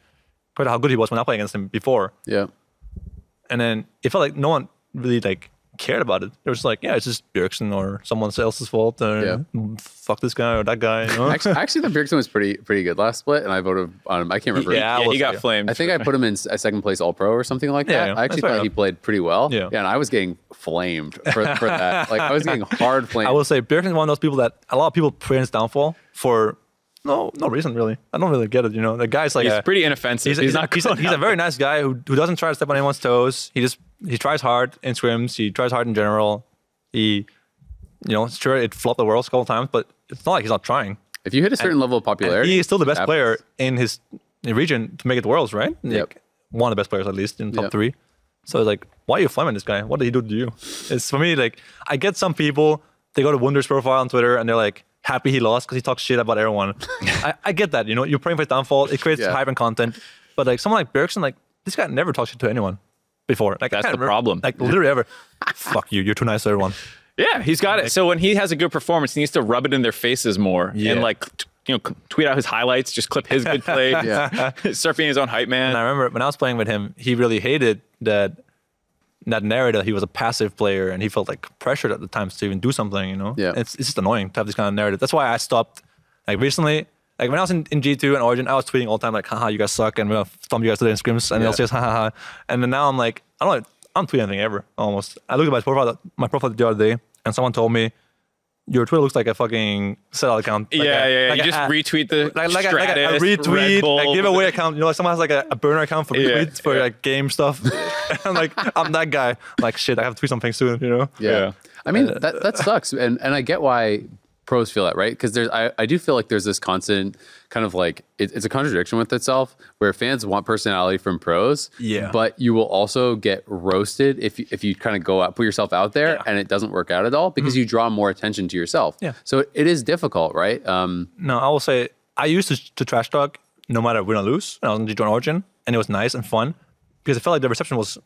Compared to how good he was when I played against him before. Yeah. And then it felt like no one really like cared about it. They were just like, yeah, it's just Bjergsen or someone else's fault. Or Yeah. fuck this guy or that guy. You know? Actually, actually, the Bjergsen was pretty pretty good last split, and I voted on him. I can't remember. Yeah, yeah, was- he got yeah. flamed. I think I put him in s- a second place All Pro or something like that. yeah, I actually that's fair thought he played pretty well. Yeah. and I was getting flamed for, for that. Like I was getting hard flamed. I will say Bjergsen is one of those people that a lot of people praise his downfall for no no reason really. I don't really get it. You know, the guy's like he's a, pretty inoffensive. He's, He's, he's, not. a, he's, a, he's a very nice guy who, who doesn't try to step on anyone's toes. He just he tries hard in swims. He tries hard in general. He, you know, sure it flopped the world a couple times, but it's not like he's not trying. if you hit a certain level of popularity, He is still the best player in his region to make it to worlds, right? Yep. One of the best players at least in top Yep. three. So it's like, why are you flaming this guy? What did he do to you? It's for me like I get some people they go to Wonder's profile on Twitter and they're like happy he lost because he talks shit about everyone. I, I get that, you know, you're praying for his downfall. It creates Yeah. hype and content. But like someone like Bjergsen, like this guy never talks shit to anyone before. Like That's the remember- problem. Like literally ever. Fuck you. You're too nice to everyone. Yeah, he's got it. So when he has a good performance, he needs to rub it in their faces more Yeah. and like t- you know tweet out his highlights, just clip his good play. Yeah. start his own hype man. And I remember when I was playing with him, he really hated that that narrative. He was a passive player, and he felt like pressured at the times to even do something. You know, Yeah. it's it's just annoying to have this kind of narrative. That's why I stopped. Like recently, like when I was in, in G two and Origin, I was tweeting all the time like, "Haha, you guys suck," and we're gonna thump you guys today in scrims, and they'll Yeah. say, "Ha ha ha." And then now I'm like, I don't, I don't tweet anything ever. Almost. I looked at my profile, my profile the other day, and someone told me. Your Twitter looks like a fucking sellout account. Like yeah, a- yeah, yeah. like you a- just retweet the like, like, a, like a, a Stratus, Red retweet, Bull. a giveaway account. You know, like someone has like a, a burner account for Yeah. retweets for like game stuff. I'm like, I'm that guy. I'm like, shit, I have to tweet something soon. You know? Yeah. Yeah. I mean, uh, that, that sucks. And, and I get why pros feel that, right? Because there's, I, I do feel like there's this constant kind of like, it, it's a contradiction with itself where fans want personality from pros. Yeah. But you will also get roasted if you, if you kind of go out, put yourself out there Yeah. Mm-hmm. and it doesn't work out at all because you draw more attention to yourself. Yeah. So it is difficult, right? Um, No, I will say I used to, to trash talk no matter win or lose. And I was on Join Origin, and it was nice and fun because it felt like the reception was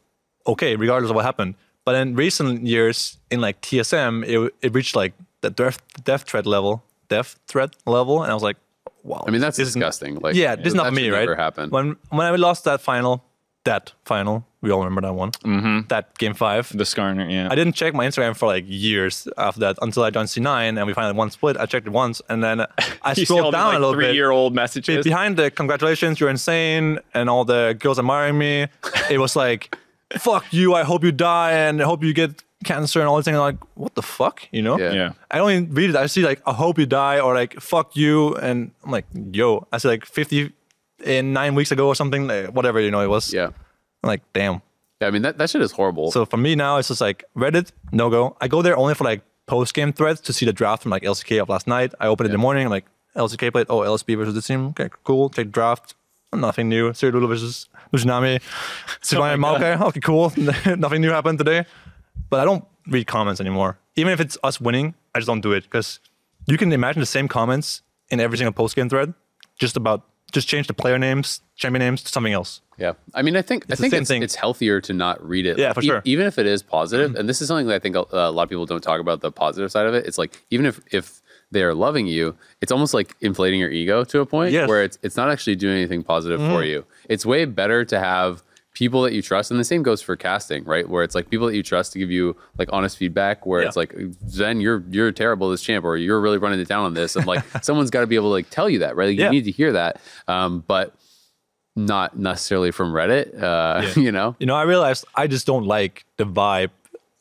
okay regardless of what happened. But in recent years, in like TSM, it, it reached like the death, death threat level, death threat level, and I was like, wow. I mean, that's disgusting. Like, yeah, this is not that me, right? Never happen. When when I lost that final, that final, we all remember that one. Mm-hmm. That game five. the Skarner, yeah. I didn't check my Instagram for like years after that until I joined C9 and we finally won split. I checked it once and then I You see all scrolled down like, a little bit. three-year-old Be- messages. Behind the congratulations, you're insane, and all the girls admiring me, it was like, fuck you, I hope you die and I hope you get cancer and all these things. I'm like, what the fuck? You know? Yeah. yeah. I don't even read it. I see like, I hope you die or like, fuck you. And I'm like, yo, I see like 50 in nine weeks ago or something, like, whatever, you know, it was. yeah. I'm like, damn. Yeah. I mean, that, that shit is horrible. So for me now, it's just like Reddit, no go. I go there only for like post game threads to see the draft from like LCK of last night. I open it in the morning, I'm like LCK played. Oh, LSB versus this team. Okay, cool. Take the draft. Nothing new. Cyril versus Lucinami. Sylvain my Malka. Okay, cool. Nothing new happened today. But I don't read comments anymore. Even if it's us winning, I just don't do it because you can imagine the same comments in every single post game thread. Just about just change the player names, champion names to something else. Yeah, I mean, I think I think it's, it's healthier to not read it. Yeah, for e- sure. even if it is positive, mm-hmm. and this is something that I think a, a lot of people don't talk about the positive side of it. It's like even if if they are loving you, it's almost like inflating your ego to a point Yes. where it's it's not actually doing anything positive for mm-hmm. you. It's way better to have people that you trust, and the same goes for casting, right? Where it's like people that you trust to give you like honest feedback. Where Yeah. it's like Zen, you're you're terrible this champ, or you're really running it down on this, and like someone's got to be able to like tell you that, right? Like, Yeah. You need to hear that, um, but not necessarily from Reddit. Uh, Yeah. You know, You know, I realized I just don't like the vibe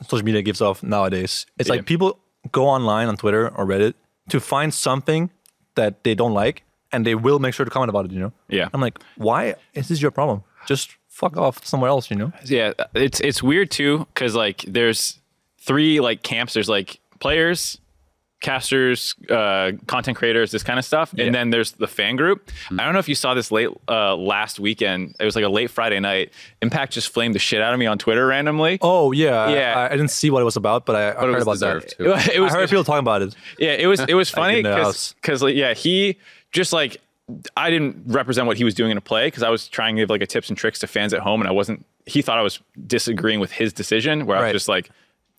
social media gives off nowadays. It's like people go online on Twitter or Reddit to find something that they don't like and they will make sure to comment about it, you know? Yeah. I'm like, why is this your problem? Just fuck off somewhere else, you know? yeah it's it's weird too because like there's three like camps there's like players casters uh content creators this kind of stuff Yeah. and then there's the fan group i don't know if you saw this late uh last weekend it was like a late friday night impact just flamed the shit out of me on twitter randomly Oh, yeah. Yeah. I, I didn't see what it was about, but I, I heard it about deserved that. too. it was I heard people talking about it. Yeah, it was it was funny because because like, yeah he just like I didn't represent what he was doing in a play because I was trying to give like a tips and tricks to fans at home and I wasn't he thought I was disagreeing with his decision where I was just like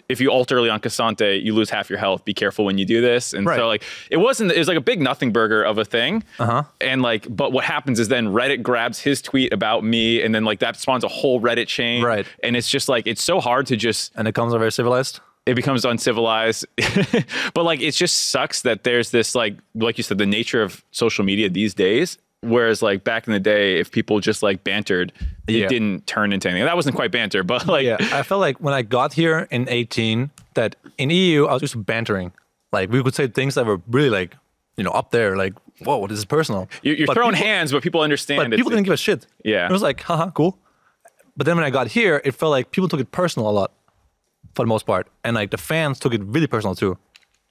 if you ult early on K'Sante, you lose half your health. Be careful when you do this. And Right. so like it wasn't it was like a big nothing burger of a thing. Uh-huh. And like but what happens is then Reddit grabs his tweet about me and then like that spawns a whole Reddit chain. Right. And it's just like it's so hard to just And it comes out very civilized. It becomes uncivilized. but like it just sucks that there's this like like you said the nature of social media these days. Whereas like back in the day, if people just like bantered, Yeah. it didn't turn into anything. That wasn't quite banter, but like Yeah, I felt like when I got here in 18, that in EU, I was just bantering. Like, we could say things that were really like, you know, up there, like, whoa, this is personal. you're, you're throwing people- hands, but people understand. But people didn't give a shit. Yeah. It was like, haha, cool. But then when I got here, it felt like people took it personal a lot for the most part. And like the fans took it really personal too.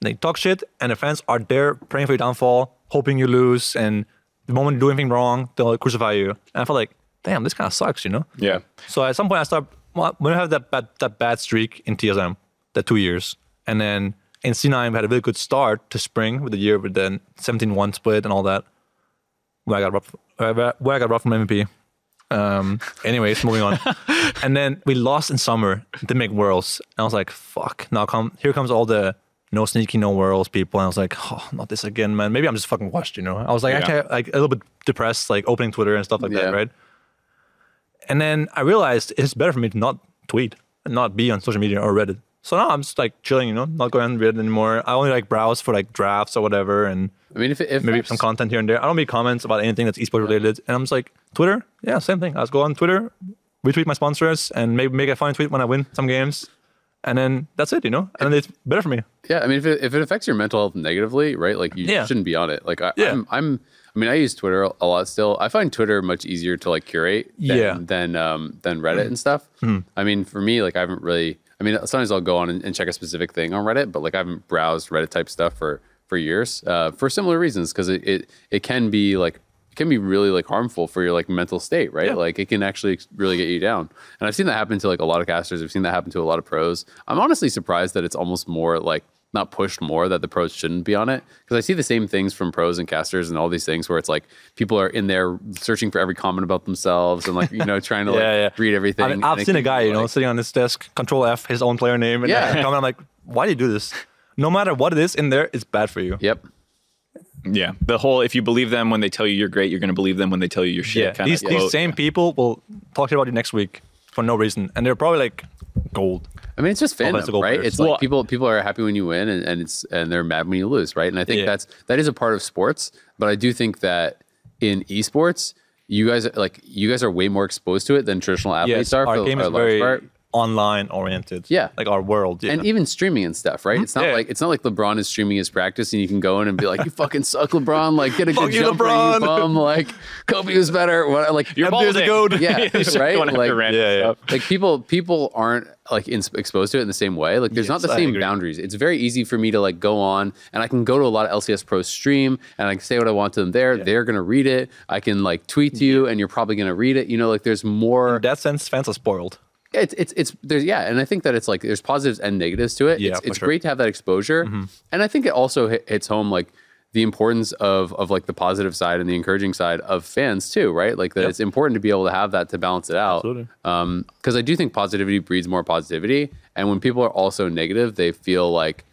They talk shit, and the fans are there praying for your downfall, hoping you lose. And the moment you do anything wrong, they'll crucify you. And I felt like, damn, this kind of sucks, you know? yeah, So at some point, I start well, when I have that bad, that bad streak in TSM, that two years, and then in C9 we had a really good start to spring with the year with the 17-1 split and all that. Where I got rough, where I- where I got rough from MVP. Um, anyways, moving on. and then we lost in summer to make worlds. And I was like, fuck. Now come here comes all the no sneaky, no worlds people. And I was like, oh, not this again, man. Maybe I'm just fucking washed, you know. I was like, Yeah. actually, like a little bit depressed, like opening Twitter and stuff like Yeah. that, right? And then I realized it's better for me to not tweet and not be on social media or Reddit. So now I'm just like chilling, you know, not going on Reddit anymore. I only like browse for like drafts or whatever and I mean, if if maybe some content here and there. I don't make comments about anything that's esports related. And I'm just like, Twitter, yeah, same thing. I just go on Twitter, retweet my sponsors, and maybe make a funny tweet when I win some games. And then that's it, you know? And it's better for me. Yeah, I mean, if it, if it affects your mental health negatively, right? Like you Yeah. shouldn't be on it. Like I, Yeah. I'm, I'm, I mean, I use Twitter a lot still. I find Twitter much easier to like curate than, Yeah. Than, um, than Reddit and stuff. I mean, for me, like I haven't really. I mean, sometimes I'll go on and, and check a specific thing on Reddit, but like I haven't browsed Reddit type stuff for for years uh, for similar reasons because it, it it can be like it can be really like harmful for your like mental state, right? Yeah. Like it can actually really get you down. And I've seen that happen to like a lot of casters. I've seen that happen to a lot of pros. I'm honestly surprised that it's almost more like not pushed more that the pros shouldn't be on it because I see the same things from pros and casters and all these things where it's like people are in there searching for every comment about themselves and like you know trying to like Yeah, yeah. read everything. I mean, I've seen a guy, be, you know, sitting on his desk, control F, his own player name. And Yeah. yeah. comment. I'm like, why do you do this? No matter what it is in there, it's bad for you. Yep. Yeah, the whole if you believe them when they tell you you're great, you're going to believe them when they tell you you're shit. Yeah. kind These, of these quote. same people will talk about you next week for no reason. And they're probably like gold. I mean, it's just Offensive fandom, right? players. It's like people people are happy when you win, and, and it's and they're mad when you lose, right? And I think Yeah. that's that is a part of sports. But I do think that in esports, you guys like you guys are way more exposed to it than traditional athletes Yes, are. our for game a is large very part. Online oriented. Yeah. Like our world. Yeah. and even streaming and stuff, right? Mm-hmm. It's not Yeah. like it's not like LeBron is streaming his practice and you can go in and be like, "You fucking suck, LeBron! Like, get a Fuck good you, jumper, LeBron." you bum! Like, Kobe was better." What? Like, You're Empty as a goat. Yeah, right? Like- Yeah, yeah. like people people aren't like in, exposed to it in the same way like there's not the I same agree. boundaries it's very easy for me to like go on and i can go to a lot of lcs pro stream and i can say what i want to them there they're gonna read it i can like tweet to you and you're probably gonna read it you know like there's more in that sense, fans are spoiled. It's it's it's there's yeah, and I think that it's like there's positives and negatives to it. Yeah, it's it's sure. great to have that exposure, and I think it also hits home like the importance of of like the positive side and the encouraging side of fans too, right? Like that Yep. it's important to be able to have that to balance it out. Absolutely. Um, because I do think positivity breeds more positivity, and when people are also negative, they feel like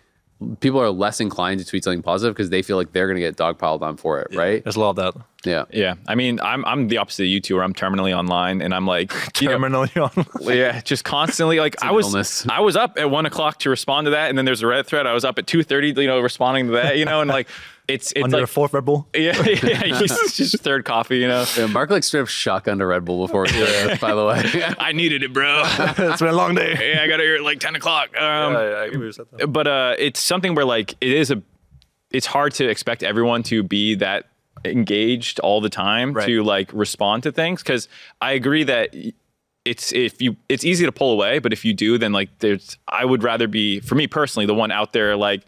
people are less inclined to tweet something positive because they feel like they're going to get dogpiled on for it, right? There's a lot of that. Yeah. Yeah, I mean, I'm I'm the opposite of you two, where I'm terminally online, and I'm like, you know, Terminally on. yeah, just constantly like I was illness. I was up at one o'clock to respond to that, and then there's a Reddit thread. I was up at two thirty, you know, responding to that, you know, and like it's it's Under like a fourth Red Bull. yeah, yeah, it's just third coffee, you know. Yeah, Mark like straight up shotgun to Red Bull before, yeah. by the way. I needed it, bro. it's been a long day. yeah, I got here at like ten o'clock. Um, Yeah, yeah, I agree that. but uh, it's something where like it is a it's hard to expect everyone to be that engaged all the time Right. to like respond to things because i agree that it's if you it's easy to pull away but if you do then like there's i would rather be for me personally the one out there like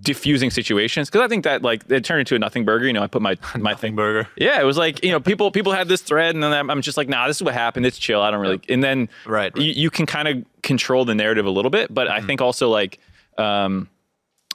diffusing situations because i think that like it turned into a nothing burger you know i put my my thing Thing burger. yeah, it was like you know people people had this thread, and then I'm I'm just like, nah, this is what happened. It's chill. I don't really. And then Right, right. you, you can kind of control the narrative a little bit, but Mm-hmm. I think also like, um,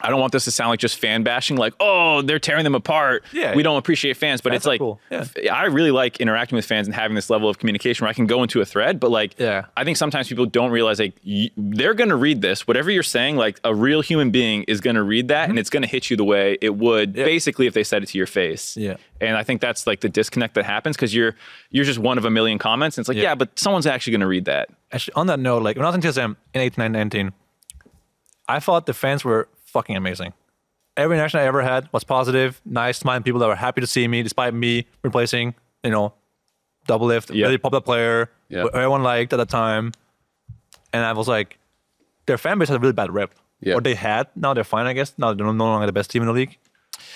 I don't want this to sound like just fan bashing, like oh they're tearing them apart. Yeah, we don't appreciate fans, but Fans it's like cool. Yeah. I really like interacting with fans and having this level of communication where I can go into a thread, but like Yeah. I think sometimes people don't realize like y- they're gonna read this, whatever you're saying, like a real human being is gonna read that, and it's gonna hit you the way it would Mm-hmm. Yeah. basically if they said it to your face. Yeah. And I think that's like the disconnect that happens because you're you're just one of a million comments. And it's like, yeah, Yeah. but someone's actually going to read that. Actually, on that note, like when I was in TSM in 18, 19, I thought the fans were fucking amazing. Every interaction I ever had was positive, nice, smiling people that were happy to see me despite me replacing, you know, Doublelift, Yeah. really popular player, who everyone liked at the time. And I was like, their fan base had a really bad rep. Yeah. Or they had. Now they're fine, I guess. Now they're no longer the best team in the league.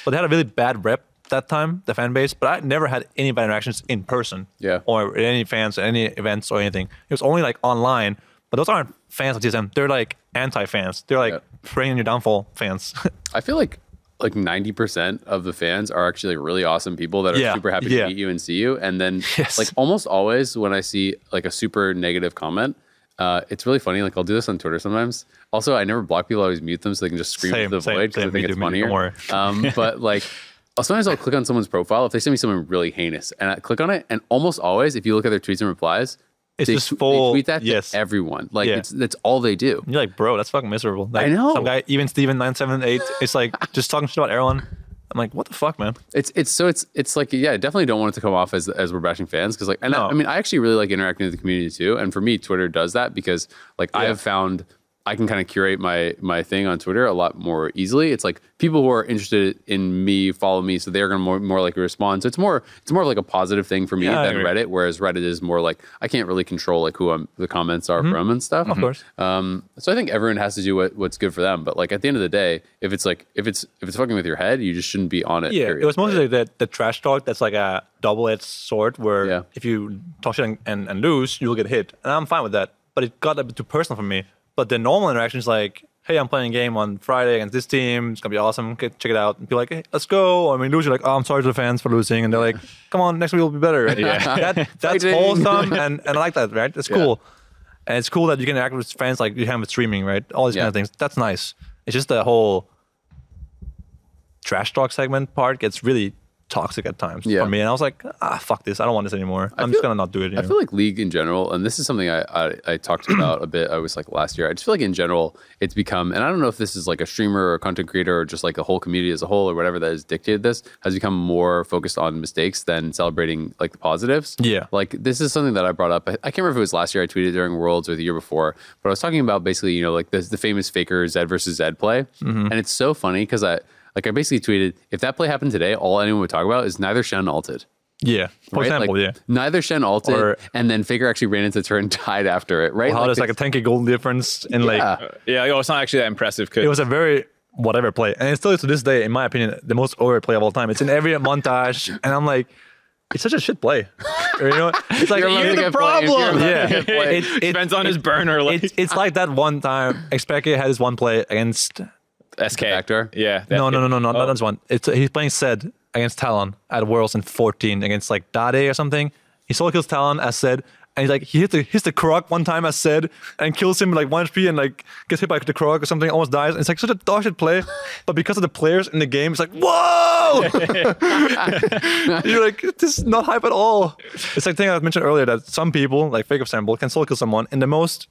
But they had a really bad rep that time, the fan base. But I never had any bad interactions in person. Yeah. Or any fans, any events or anything. It was only like online. But those aren't fans of TSM. They're like anti-fans. They're like Yeah. praying on your downfall fans. I feel like like 90% of the fans are actually like really awesome people that are Yeah, super happy yeah. to meet you and see you. And then Yes. like almost always when I see like a super negative comment, uh, it's really funny. Like I'll do this on Twitter sometimes. Also, I never block people. I always mute them so they can just scream Same, into the same, void because I think it's funnier. Um, but like sometimes I'll click on someone's profile if they send me something really heinous, and I click on it, and almost always, if you look at their tweets and replies, It's they, just full- They tweet that yes. to everyone. Like Yeah. it's that's all they do. You're like, bro, that's fucking miserable. Like, I know. Some guy, even Steven nine seven eight, it's like just talking shit about everyone. I'm like, what the fuck, man? It's it's so it's it's like yeah, I definitely don't want it to come off as as we're bashing fans because like and I, No. I mean I actually really like interacting with the community too, and for me Twitter does that because like I have found I can kind of curate my my thing on Twitter a lot more easily. It's like people who are interested in me follow me, so they're gonna more more likely respond. So it's more it's more of like a positive thing for me Yeah, than. Reddit, whereas Reddit is more like I can't really control like who I'm the comments are from and stuff. Mm-hmm. Of course. Um, so I think everyone has to do what, what's good for them. But like at the end of the day, if it's like if it's if it's fucking with your head, you just shouldn't be on it. Yeah, period. it was mostly like the, the trash talk that's like a double edged sword where Yeah. if you talk shit and, and, and lose, you'll get hit. And I'm fine with that. But it got a bit too personal for me. But the normal interaction is like, hey, I'm playing a game on Friday against this team. It's going to be awesome. Check it out. And be like, hey, let's go. I mean, lose, you're like, oh, I'm sorry to the fans for losing. And they're like, come on, next week will be better. Yeah. that, that's awesome. And, and I like that, right? That's cool. And it's cool that you can interact with fans like you have with streaming, right? All these Yeah. kind of things. That's nice. It's just the whole trash talk segment part gets really toxic at times Yeah. for me. And I was like, ah, fuck this. I don't want this anymore. I'm feel- just gonna not do it. I Anymore. feel like league in general, and this is something I, I, I talked about a bit. I was like last year. I just feel like in general, it's become, and I don't know if this is like a streamer or a content creator or just like a whole community as a whole or whatever that has dictated this, has become more focused on mistakes than celebrating like the positives. Yeah. Like this is something that I brought up. I, I can't remember if it was last year I tweeted during Worlds or the year before, but I was talking about basically, you know, like the, the famous Faker Zed versus Zed play. Mm-hmm. And it's so funny because I, like I basically tweeted, if that play happened today, all anyone would talk about is neither Shen ulted. yeah. For right? example, Like, yeah. Neither Shen ulted, Or- and then Faker actually ran into turn and died after it, right? How there's like a 10k gold difference in like yeah. Yeah, oh, it's not actually that impressive. Cause it was a very whatever play, and it still is to this day, in my opinion, the most over play of all time. It's in every montage, and I'm like, it's such a shit play. Or, you know, it's like You're you're the it play. You're problem. Yeah. it. It- it- Depends on his burner. Like it's it's like that one time xPeke had his one play against SK. Factor? Yeah. no no no no no Oh. not one. It's he's playing Zed against Talon at Worlds in 14 against like Dade or something. He solo kills Talon as Zed. And he's like he hits the hits the Krug one time as Zed and kills him like one HP and like gets hit by the Krug or something, almost dies. And it's like such a dog shit play, but because of the players in the game, it's like whoa! You're like this is not hype at all. It's like the thing I mentioned earlier that some people like Fake of Sample can solo kill someone in the most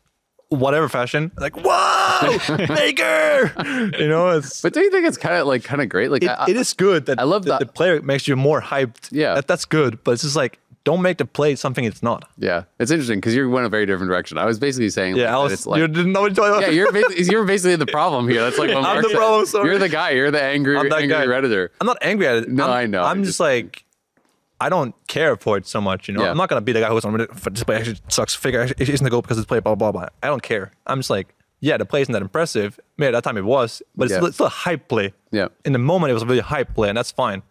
whatever fashion, like whoa, Faker! You know, it's But don't you think it's kind of like kind of great? Like it, I, it is good that I love that- the player makes you more hyped. Yeah. that, that's good. But it's just like don't make the play something it's not. yeah, it's interesting because you went a very different direction. I was basically saying, Yeah, like, I was. like, you didn't know what you're talking yeah, you're basically, you're basically the problem here. That's like I'm Mark the said. problem, sorry. You're the guy. You're the angry, I'm angry guy. redditor. I'm not angry at it. No, I'm, I know. I'm just just- like. I don't care for it so much, you know. Yeah. I'm not gonna be the guy who's on Reddit for this play actually sucks. Figure it isn't the goal because it's play blah blah blah. I don't care. I'm just like, yeah, the play isn't that impressive. Maybe at that time it was, but it's, Yeah. still, it's still a hype play. Yeah. In the moment, it was a really hype play, and that's fine.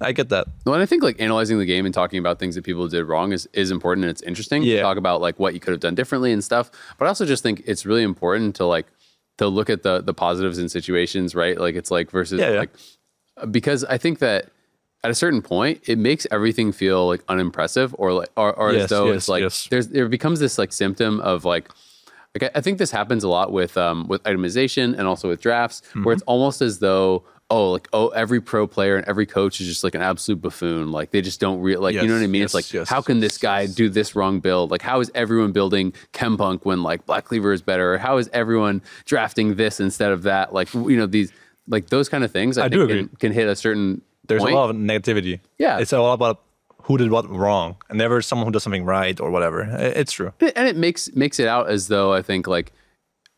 I get that. Well, and I think like analyzing the game and talking about things that people did wrong is, is important and it's interesting to talk about like what you could have done differently and stuff. But I also just think it's really important to like to look at the the positives in situations, right? Like it's like versus Yeah, yeah. like because I think that at a certain point it makes everything feel like unimpressive or like or, or Yes, as though yes, it's like yes. there's there becomes this like symptom of like like I- I think this happens a lot with um with itemization and also with drafts Mm-hmm. where it's almost as though oh like oh every pro player and every coach is just like an absolute buffoon like they just don't real like you know what I mean yes, it's like yes, how can this guy do this wrong build like how is everyone building Kempunk when like Black Cleaver is better or how is everyone drafting this instead of that like you know these like those kind of things I, I think do can, agree. can hit a certain There's point. a lot of negativity. Yeah. It's all about who did what wrong, and never someone who does something right or whatever. It's true. and it makes makes it out as though I think like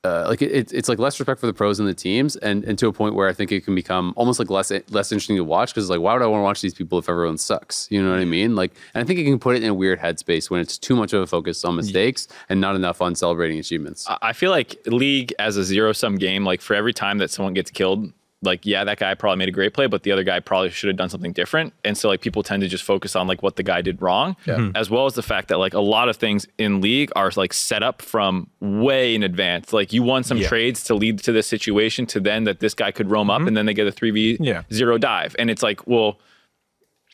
uh, like it, it's it's like less respect for the pros and the teams, and, and to a point where I think it can become almost like less less interesting to watch because like why would I want to watch these people if everyone sucks? You know what I mean? Like, and I think it can put it in a weird headspace when it's too much of a focus on mistakes and not enough on celebrating achievements. I- I feel like League as a zero sum game, like for every time that someone gets killed, like yeah, that guy probably made a great play, but the other guy probably should have done something different. And so like people tend to just focus on like what the guy did wrong, hmm. as well as the fact that like a lot of things in League are like set up from way in advance. Like you won some Yeah. trades to lead to this situation, to then that this guy could roam up, mm-hmm. and then they get a three v Yeah. zero dive, and it's like well.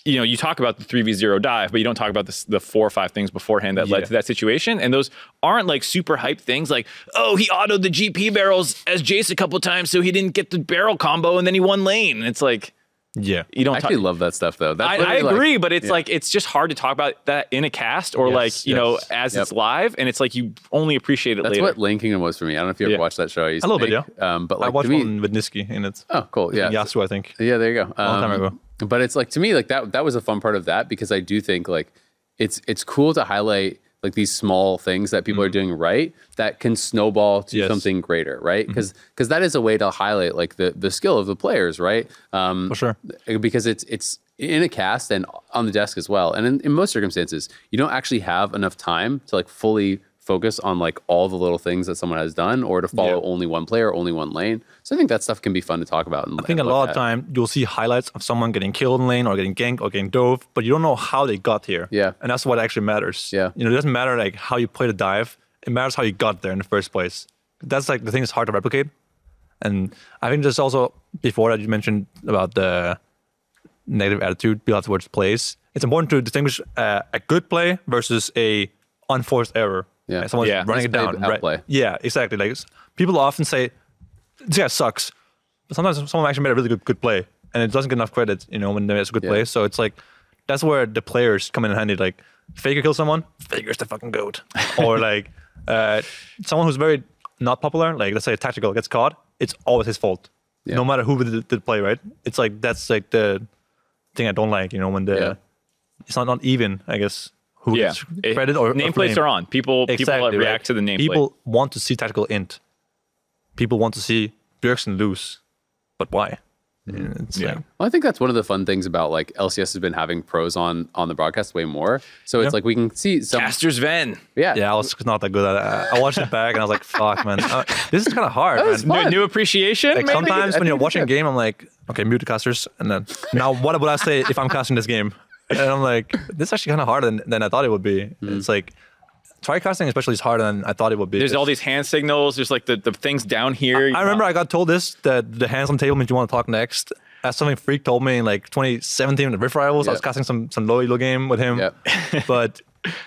You know, you talk about the three v zero dive, but you don't talk about the, the four or five things beforehand that led to that situation. And those aren't like super hype things like, oh, he autoed the GP barrels as Jace a couple times, so he didn't get the barrel combo and then he won lane. It's like, Yeah. You don't I talk- actually love that stuff though. That's I, I literally, like- agree, but it's yeah. like it's just hard to talk about that in a cast or Yes, like you know as Yep. it's live, and it's like you only appreciate it later. That's later. what Lane Kingdom was for me. I don't know if you ever Yeah. watched that show. I used A little bit, make. Um, but I like watched to me, one with Nisqy in it. oh, cool, yeah, Yasu, I think. Yeah, there you go. Long time Um, ago. But it's like to me, like that that was a fun part of that because I do think like it's it's cool to highlight like these small things that people are doing right that can snowball to. Yes. Mm-hmm. something greater, right? Because because that is a way to highlight like the the skill of the players, right? Um, For sure. because it's it's in a cast and on the desk as well. And in, in most circumstances, you don't actually have enough time to like fully focus on like all the little things that someone has done or to follow Yeah. only one player, only one lane. So I think that stuff can be fun to talk about. And, I think a lot of time you'll see highlights of someone getting killed in lane or getting ganked or getting dove, but you don't know how they got here. Yeah. And that's what actually matters. Yeah. You know, it doesn't matter like how you play the dive. It matters how you got there in the first place. That's like the thing that's hard to replicate. And I think there's also before that you mentioned about the negative attitude have towards plays. It's important to distinguish uh, a good play versus a unforced error. Yeah. Like someone's Yeah. running it Misplay, down. Right? Yeah, exactly. Like s- people often say, "This guy sucks," but sometimes someone actually made a really good good play, and it doesn't get enough credit, you know, when there's a good Yeah. play. So it's like that's where the players come in handy. Like Faker kills someone, Faker's the fucking goat, or like uh, someone who's very not popular, like let's say a tactical gets caught, it's always his fault, Yeah. no matter who did, did the play. Right? It's like that's like the thing I don't like, you know, when the Yeah. it's not not even, I guess. Who yeah, gets credit or or nameplates blame. are on. People people Exactly, react right? to the nameplate. People want to see tactical int. People want to see Bjergsen lose, but why? It's Yeah. like, Well, I think that's one of the fun things about like LCS has been having pros on on the broadcast way more. So it's Yeah. like we can see some. Caster Zven. Yeah, yeah, I was not that good at it. I- I watched it back and I was like, "Fuck, man, uh, this is kind of hard." was man. New, new appreciation. Like sometimes when you're watching a game, I'm like, "Okay, mute the casters," and then now what would I say if I'm casting this game? And I'm like, "This is actually kind of harder than, than I thought it would be." Hmm. It's like try casting, especially, is harder than I thought it would be. There's all these hand signals. There's like the, the things down here. I remember I got told this that the hands on the table means you want to talk next. As something Phreak told me in like 2017 in the Rift Rivals, I was casting some some low elo game with him. Yep. but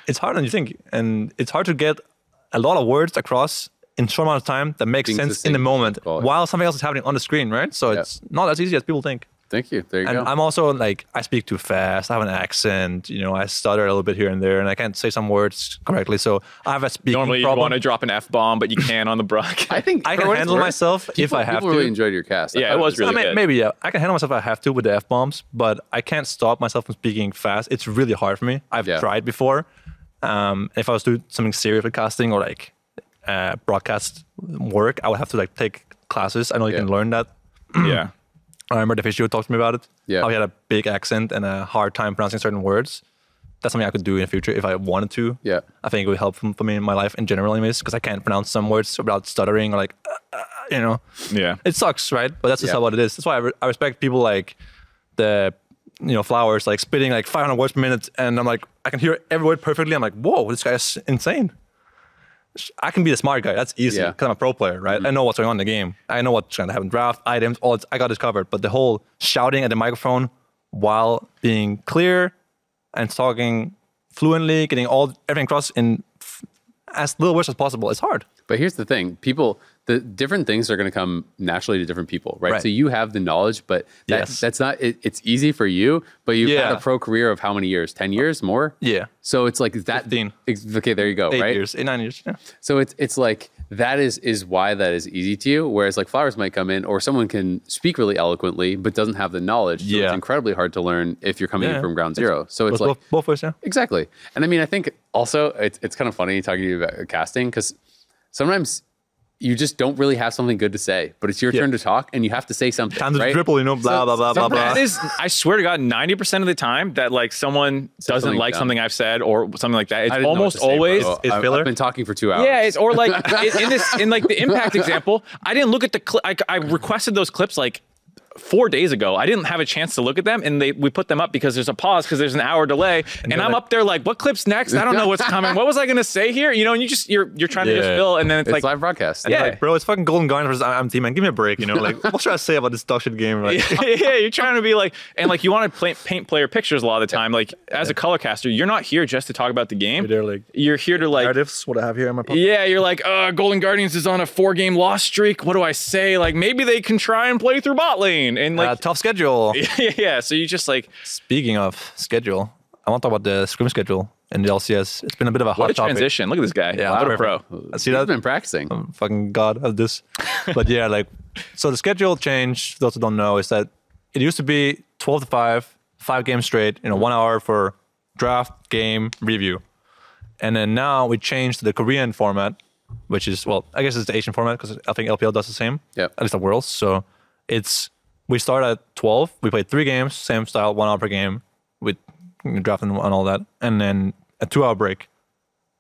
it's harder than you think, and it's hard to get a lot of words across in short amount of time that makes sense in the moment while something else is happening on the screen, right? So Yep. it's not as easy as people think. Thank you. There you And go. I'm also like I speak too fast. I have an accent. You know, I stutter a little bit here and there, and I can't say some words correctly. So I have a speaking Normally you problem. want to drop an F bomb, but you can on the broadcast. I think I can handle worth, myself if I have people to. really enjoyed your cast. Yeah, it was really I mean, good. maybe yeah. I can handle myself if I have to with the f bombs, but I can't stop myself from speaking fast. It's really hard for me. I've Yeah. tried before. Um, if I was to do something serious with casting or like uh, broadcast work, I would have to like take classes. I know you can learn that. yeah. I remember the physio talked to me about it. Yeah. How he had a big accent and a hard time pronouncing certain words. That's something I could do in the future if I wanted to. Yeah. I think it would help for me in my life in general, anyways, because I can't pronounce some words without stuttering or like, uh, uh, you know Yeah. it sucks, right? But that's just Yeah. how what it is. That's why I, re- I respect people like the you know flowers like spitting like 500 words per minute, and I'm like I can hear every word perfectly. I'm like, whoa, this guy's insane. I can be the smart guy. That's easy Yeah. Mm-hmm. because I'm a pro player, right? I know what's going on in the game. I know what's going to happen. Draft items, all I got this covered. But the whole shouting at the microphone while being clear and talking fluently, getting all everything across in f- as little words as possible, it's hard. But here's the thing: people, the different things are going to come naturally to different people, right? Right. So you have the knowledge, but that, Yes. that's not. It, it's easy for you, but you've had a pro career of how many years? Ten years more. Yeah. So it's like that. 15. Okay, there you go. Eight right. years, eight nine years. Yeah. So it's it's like that is is why that is easy to you. Whereas like flowers might come in, or someone can speak really eloquently but doesn't have the knowledge. So it's Yeah. incredibly hard to learn if you're coming in from ground zero. So it's Both, like both, both ways, yeah. Exactly. And I mean, I think also it's, it's kind of funny talking to you about casting because sometimes you just don't really have something good to say, but it's your Yeah. turn to talk and you have to say something. Time to right? dribble, you know, blah, blah, blah, blah, blah. That is, I swear to God, 90% of the time that like someone doesn't something like dumb. something I've said or something like that, it's I didn't know what almost say, always. bro. It's filler? I've been talking for two hours. Yeah, it's or like in, in this in like the impact example, I didn't look at the clip. I, I requested those clips like four days ago. I didn't have a chance to look at them, and they we put them up because there's a pause because there's an hour delay, and, you're I'm like- up there like, what clips next? I don't know what's coming. What was I gonna say here? You know, and you just you're you're trying to just fill, and then it's, it's like. live broadcast. Yeah. Like, bro, it's fucking Golden Guardian versus Team man. Give me a break, you know? Like, what should I say about this dog shit game? Like, yeah, you're trying to be like, and like you want to play, paint player pictures a lot of the time. Like as a color caster, you're not here just to talk about the game. You're there, like, You're here to like narratives, what I have here in my pocket. Yeah, you're like, uh, Golden Guardians is on a four game loss streak. What do I say? Like, maybe they can try and play through bot lane. Train and Uh, tough schedule. yeah. yeah. So you just like Speaking of schedule, I want to talk about the scrim schedule in the LCS. It's been a bit of a hot what a topic. transition. Look at this guy. Yeah, what a pro. I see He's that. been practicing. I'm fucking god of this. but yeah, like so the schedule change. Those who don't know is that it used to be twelve to five, five games straight. You know, one hour for draft, game, review, and then now we changed to the Korean format, which is well, I guess it's the Asian format because I think LPL does the same. Yeah, At least the Worlds. So it's we start at twelve. We play three games, same style, one hour per game, with draft and all that, and then a two-hour break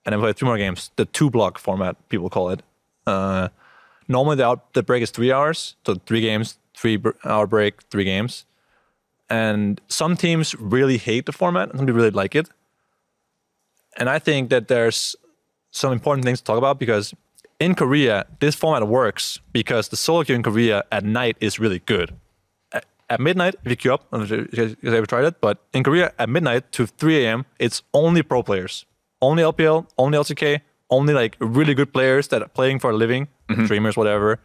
and then we play two more games. The two block format, people call it. Uh, normally the out, the break is three hours, so three games, three br- hour break, three games. And some teams really hate the format, and some people really like it. And I think that there's some important things to talk about because in Korea, this format works because the solo queue in Korea at night is really good. At, midnight, if you queue up, I don't know if you guys ever tried it, but in Korea at midnight to 3 a.m., it's only pro players only LPL, only LCK, only like really good players that are playing for a living, mm-hmm. streamers, whatever.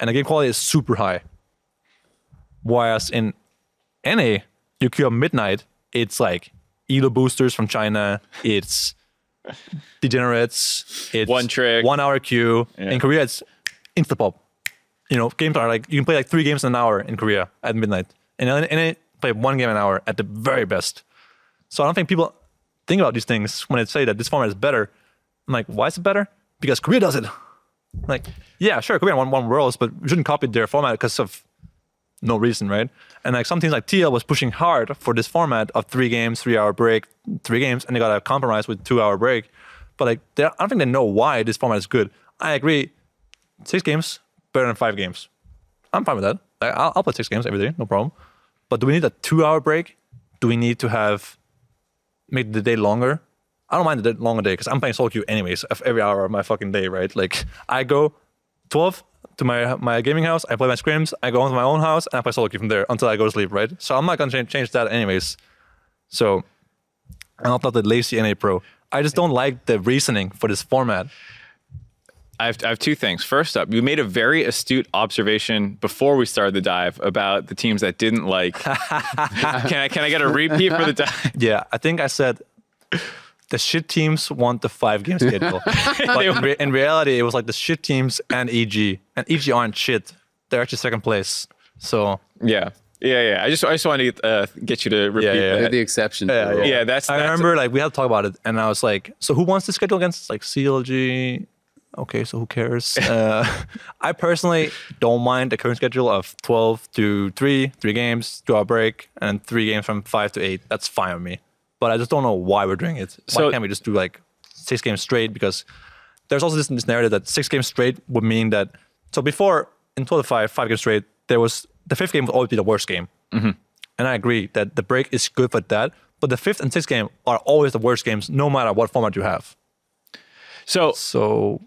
And the game quality is super high. Whereas in NA, you queue up midnight, it's like Elo boosters from China, it's degenerates, it's One trick. one hour queue. In Korea, it's instapop. You know, games are like you can play like three games in an hour in Korea at midnight, and then play one game an hour at the very best. So I don't think people think about these things when they say that this format is better. I'm like, why is it better? Because Korea does it. Like, yeah, sure, Korea won one worlds, but we shouldn't copy their format because of no reason, right? And like some teams like TL was pushing hard for this format of three games, three hour break, three games, and they got a compromise with two hour break. But like, I don't think they know why this format is good. I agree, six games better than five games. I'm fine with that. I'll, I'll play six games every day, no problem. But do we need a two hour break? Do we need to have make the day longer? I don't mind the longer day because I'm playing solo queue anyways every hour of my fucking day, right? Like I go 12 to my my gaming house, I play my scrims, I go into my own house, and I play solo queue from there until I go to sleep, right? So I'm not gonna change, change that anyways. So I'm not the lazy NA pro. I just don't like the reasoning for this format. I have, I have two things. First up, you made a very astute observation before we started the dive about the teams that didn't like. can I can I get a repeat for the dive? Yeah, I think I said the shit teams want the five game schedule. but in, re- in reality, it was like the shit teams and EG, and EG aren't shit. They're actually second place. So Yeah, yeah, yeah. I just I just wanted to uh, get you to repeat Yeah, yeah, You're that. the exception. Yeah, to. Yeah, that's. I that's- remember like we had to talk about it, and I was like, so who wants to schedule against like CLG? Okay, so who cares? uh, I personally don't mind the current schedule of 12 to 3, three games, two hour break, and three games from 5 to 8. That's fine with me. But I just don't know why we're doing it. Why can't we just do like six games straight? Because there's also this, this narrative that six games straight would mean that. So before in 12 to 5, five games straight, there was the fifth game would always be the worst game. And I agree that the break is good for that. But the fifth and sixth game are always the worst games, no matter what format you have. so So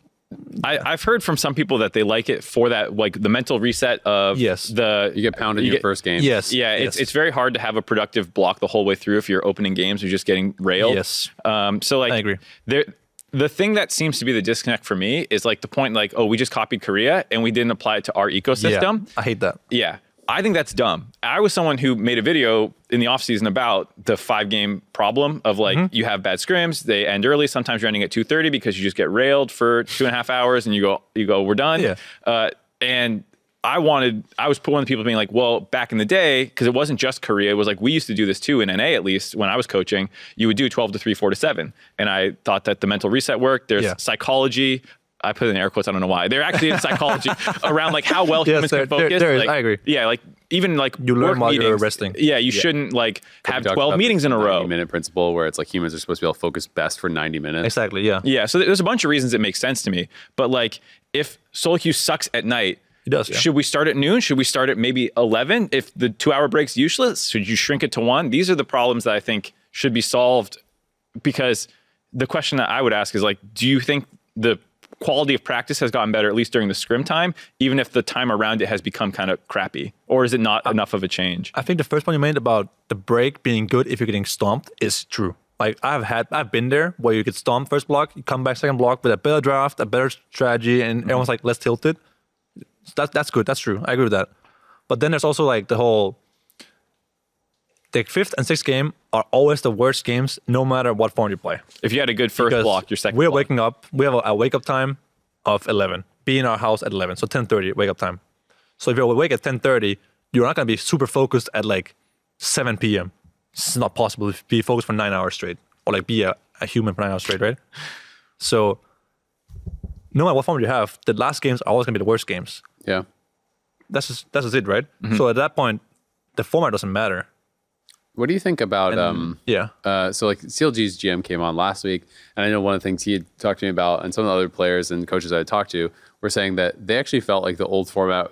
I, I've heard from some people that they like it for that, like the mental reset of Yes. the You get pounded you in your get- first game. yes, Yeah, yes. it's it's very hard to have a productive block the whole way through if you're opening games. You're just getting railed. Yes. Um, so like I agree. There, the thing that seems to be the disconnect for me is like the point like, oh, we just copied Korea and we didn't apply it to our ecosystem. Yeah, I hate that. Yeah. I think that's dumb. I was someone who made a video in the offseason about the five game problem of like Mm-hmm. you have bad scrims, they end early. Sometimes you're ending at 2.30 because you just get railed for two and a half hours and you go, you go, we're done. Yeah. Uh, and I wanted, I was one of the people being like, well, back in the day, because it wasn't just Korea, it was like we used to do this too in NA at least when I was coaching. You would do 12 to 3, 4 to 7. And I thought that the mental reset worked. There's Yeah. psychology. I put it in air quotes. I don't know why. They're actually in psychology around like how well Yes, humans there- can there- focus. there is. like- I agree. Yeah, like even like You learn while you're meetings, resting. Yeah, you shouldn't like have 12 meetings in a row. 90 minute principle where it's like humans are supposed to be able to focus best for 90 minutes. Exactly. Yeah. Yeah, so there's a bunch of reasons it makes sense to me. But like, if solo queue sucks at night, It does, yeah. should we start at noon? Should we start at maybe 11? If the two hour break's useless, should you shrink it to one? These are the problems that I think should be solved. Because the question that I would ask is like, do you think the quality of practice has gotten better, at least during the scrim time, even if the time around it has become kind of crappy? Or is it not enough of a change? I think the first point you made about the break being good if you're getting stomped is true. Like I've had, I've been there where you get stomped first block, you come back second block with a better draft, a better strategy, and mm-hmm. everyone's like, let's tilt it. That's that's good. That's true. I agree with that. But then there's also like the whole the fifth and sixth game are always the worst games, no matter what form you play. If you had a good first Because block, your second We're block. waking up. We have a, a wake up time of 11. Be in our house at 11, so 10:30 wake up time. So if you're awake at 10:30, you're not gonna be super focused at like 7 p.m. It's not possible to be focused for nine hours straight, or like be a, a human for nine hours straight, right? So no matter what form you have, the last games are always gonna be the worst games. Yeah. That's just that's just it, right? Mm-hmm. So at that point, the format doesn't matter. What do you think about um Yeah. uh so like CLG's GM came on last week and I know one of the things he had talked to me about and some of the other players and coaches I had talked to were saying that they actually felt like the old format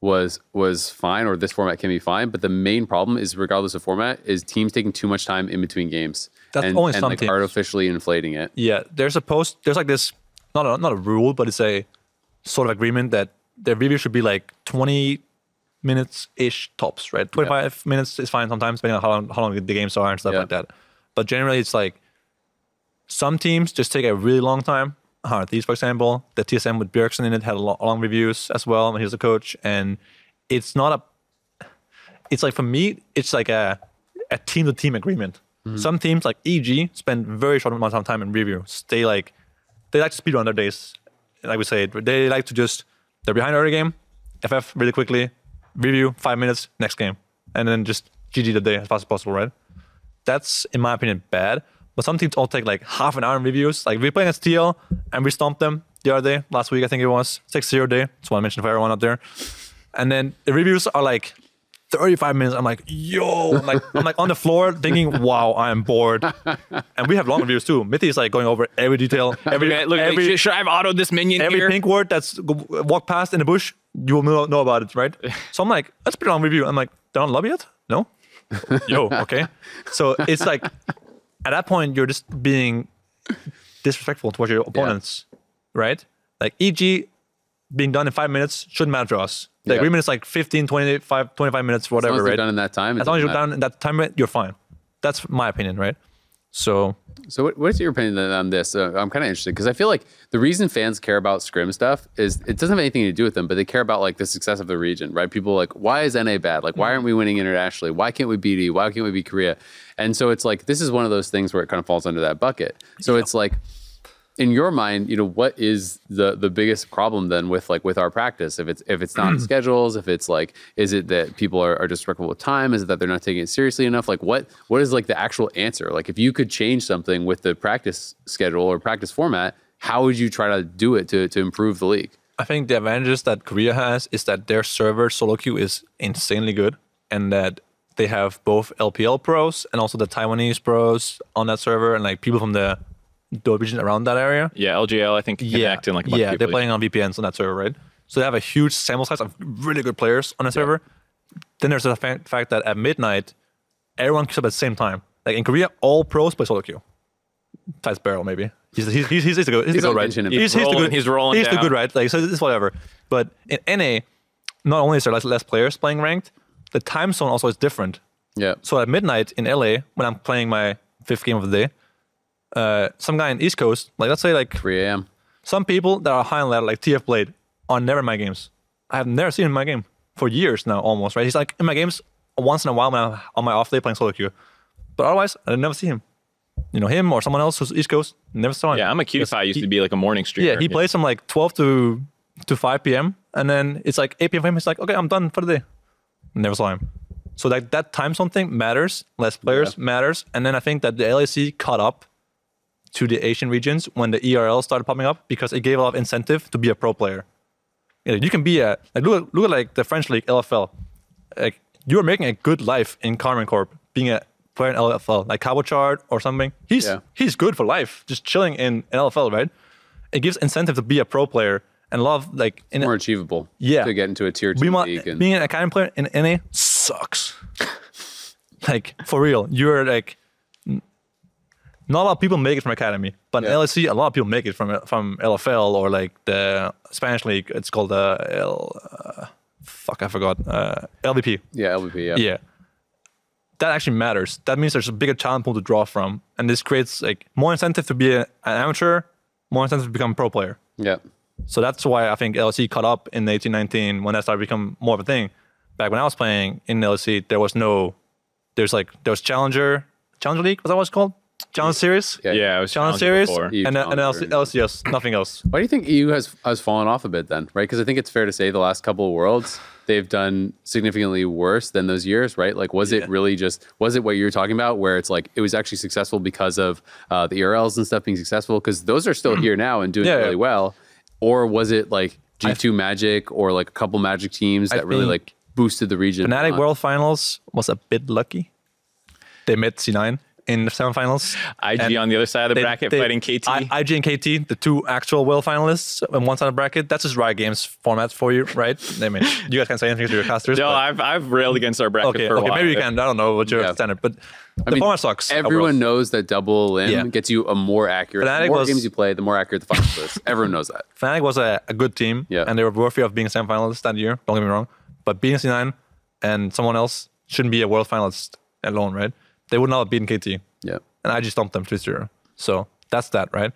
was was fine or this format can be fine, but the main problem is regardless of format is teams taking too much time in between games. That's and, only and some like teams. artificially inflating it. Yeah, there's a post. There's like this, not a, not a rule, but it's a sort of agreement that the review should be like 20 minutes ish tops, right? 25 minutes is fine sometimes, depending on how long, how long the games are and stuff Yeah. like that. But generally, it's like some teams just take a really long time. Uh, these, for example, the TSM with Bjergsen in it had a lo- long reviews as well when he was a coach, and it's not a. It's like for me, it's like a a team to team agreement. Some teams like EG spend very short amount of time in reviews. They like they like to speed on their days. Like we say, they like to just they're behind early game, FF really quickly, review five minutes, next game, and then just GG the day as fast as possible, right? That's in my opinion bad. But some teams all take like half an hour in reviews. Like we played against TL and we stomped them the other day, last week I think it was 6-0 day. That's what I mentioned for everyone out there. And then the reviews are like 35 minutes. I'm like, yo, I'm like, I'm like on the floor thinking, wow, I am bored. And we have long reviews too. Mithy is like going over every detail, every, Okay, look, every, should I have autoed this minion every here? pink ward that's walked past in the bush. You will know, about it, right? So I'm like, let's put it on review. I'm like, they're on lobby yet? No. Yo, okay. So it's like, at that point, you're just being disrespectful towards your opponents, right? Like EG being done in five minutes shouldn't matter to us. The Yeah. agreement is like 15, 25, 25 minutes, As long whatever, as right? done in that time. as long as you're matter. done in that time, you're fine. That's my opinion, right? So So, what, what's your opinion on this? Uh, I'm kind of interested because I feel like the reason fans care about scrim stuff is it doesn't have anything to do with them, but they care about like the success of the region, right? People are like, why is NA bad? Like, why aren't we winning internationally? Why can't we beat E? Why can't we beat Korea? And so it's like this is one of those things where it kind of falls under that bucket. So it's like, in your mind, you know, what is the the biggest problem then with like with our practice? If it's if it's not mm. schedules, if it's like, is it that people are, are disrespectful with time? Is it that they're not taking it seriously enough? Like what what is like the actual answer? Like if you could change something with the practice schedule or practice format, how would you try to do it to to improve the league? I think the advantages that Korea has is that their server solo queue is insanely good, and that they have both LPL pros and also the Taiwanese pros on that server, and like people from the the around that area. Yeah, LGL, I think, connect and like a yeah, they're playing on VPNs on that server, right? So they have a huge sample size of really good players on the server. Then there's the fa- fact that at midnight, everyone queues up at the same time. Like in Korea, all pros play solo queue. Besides Beryl, maybe. He's he's he's, he's the good. He's, the He's good, right? mentioning He's, him. he's the good. he's rolling He's the good, right? Like so, it's whatever. But in NA, not only is there less, less players playing ranked, the time zone also is different. Yeah. So at midnight in LA, when I'm playing my fifth game of the day, uh, some guy in East Coast, like let's say like 3 a.m. some people that are high on ladder, like TFBlade, are never in my games. I have never seen him in my game for years now, almost. Right? He's like in my games once in a while when I'm on my off day playing solo queue, but otherwise I never see him. You know him or someone else who's East Coast, never saw him. Yeah, Imaqtpie. Used to be like a morning streamer. Yeah, he plays from like 12 to to 5 p.m. and then it's like 8 p.m. for him. He's like, okay, I'm done for the day. Never saw him. So that that time zone thing matters. Less players matters, and then I think that the LEC caught up to the Asian regions when the ERL started popping up because it gave a lot of incentive to be a pro player. You, know, you can be a like look at, look at like the French league LFL. Like you are making a good life in Karmine Corp being a player in LFL, like Cabochard or something. He's Yeah. he's good for life, just chilling in LFL, right? It gives incentive to be a pro player and love like in More achievable. Yeah. To get into a tier two want, league. And, being an academy player in NA sucks. like for real, you're like not a lot of people make it from academy, but in Yeah. LEC, a lot of people make it from from LFL or like the Spanish league. It's called the L. Uh, fuck, I forgot. Uh, LVP. yeah, LVP. Yeah. Yeah. That actually matters. That means there's a bigger talent pool to draw from, and this creates like more incentive to be a, an amateur, more incentive to become a pro player. Yeah. So that's why I think LEC caught up in 1819 when that started to become more of a thing. back when I was playing in LEC, there was no, there's like there was Challenger, Challenger League, was that what it's called? Challenge Series. Yeah. Yeah, I was Challenge Challenger Series, before. You and then and LC, LCS, nothing else. Why do you think EU has has fallen off a bit then, right? Because I think it's fair to say the last couple of worlds they've done significantly worse than those years, right? Like, was it really just was it what you were talking about, where it's like it was actually successful because of uh, the ERLs and stuff being successful? Because those are still here now and doing Yeah, really yeah. well, or was it like G two Magic or like a couple Magic teams that really like boosted the region? Fnatic World Finals was a bit lucky. They met C9 in the semifinals. IG And on the other side of the they- bracket they- fighting KT. I, IG and KT, the two actual world finalists on one side of the bracket. That's just Riot Games format for you, right? I mean, you guys can't say anything to your casters. no, but- I've I've railed against our bracket okay, for a okay, while. maybe you can. I don't know what your Yeah. standard, but the mean, format sucks. Everyone knows that double elim Yeah. gets you a more accurate. Fnatic the more was- games you play, the more accurate the finals is. Everyone knows that. Fnatic was a, a good team, Yeah. and they were worthy of being semifinalists that year. Don't get me wrong, but being C9 and someone else shouldn't be a world finalist alone, right? They would not have beaten KT. Yeah. and I just stomped them 2 0. So that's that, right?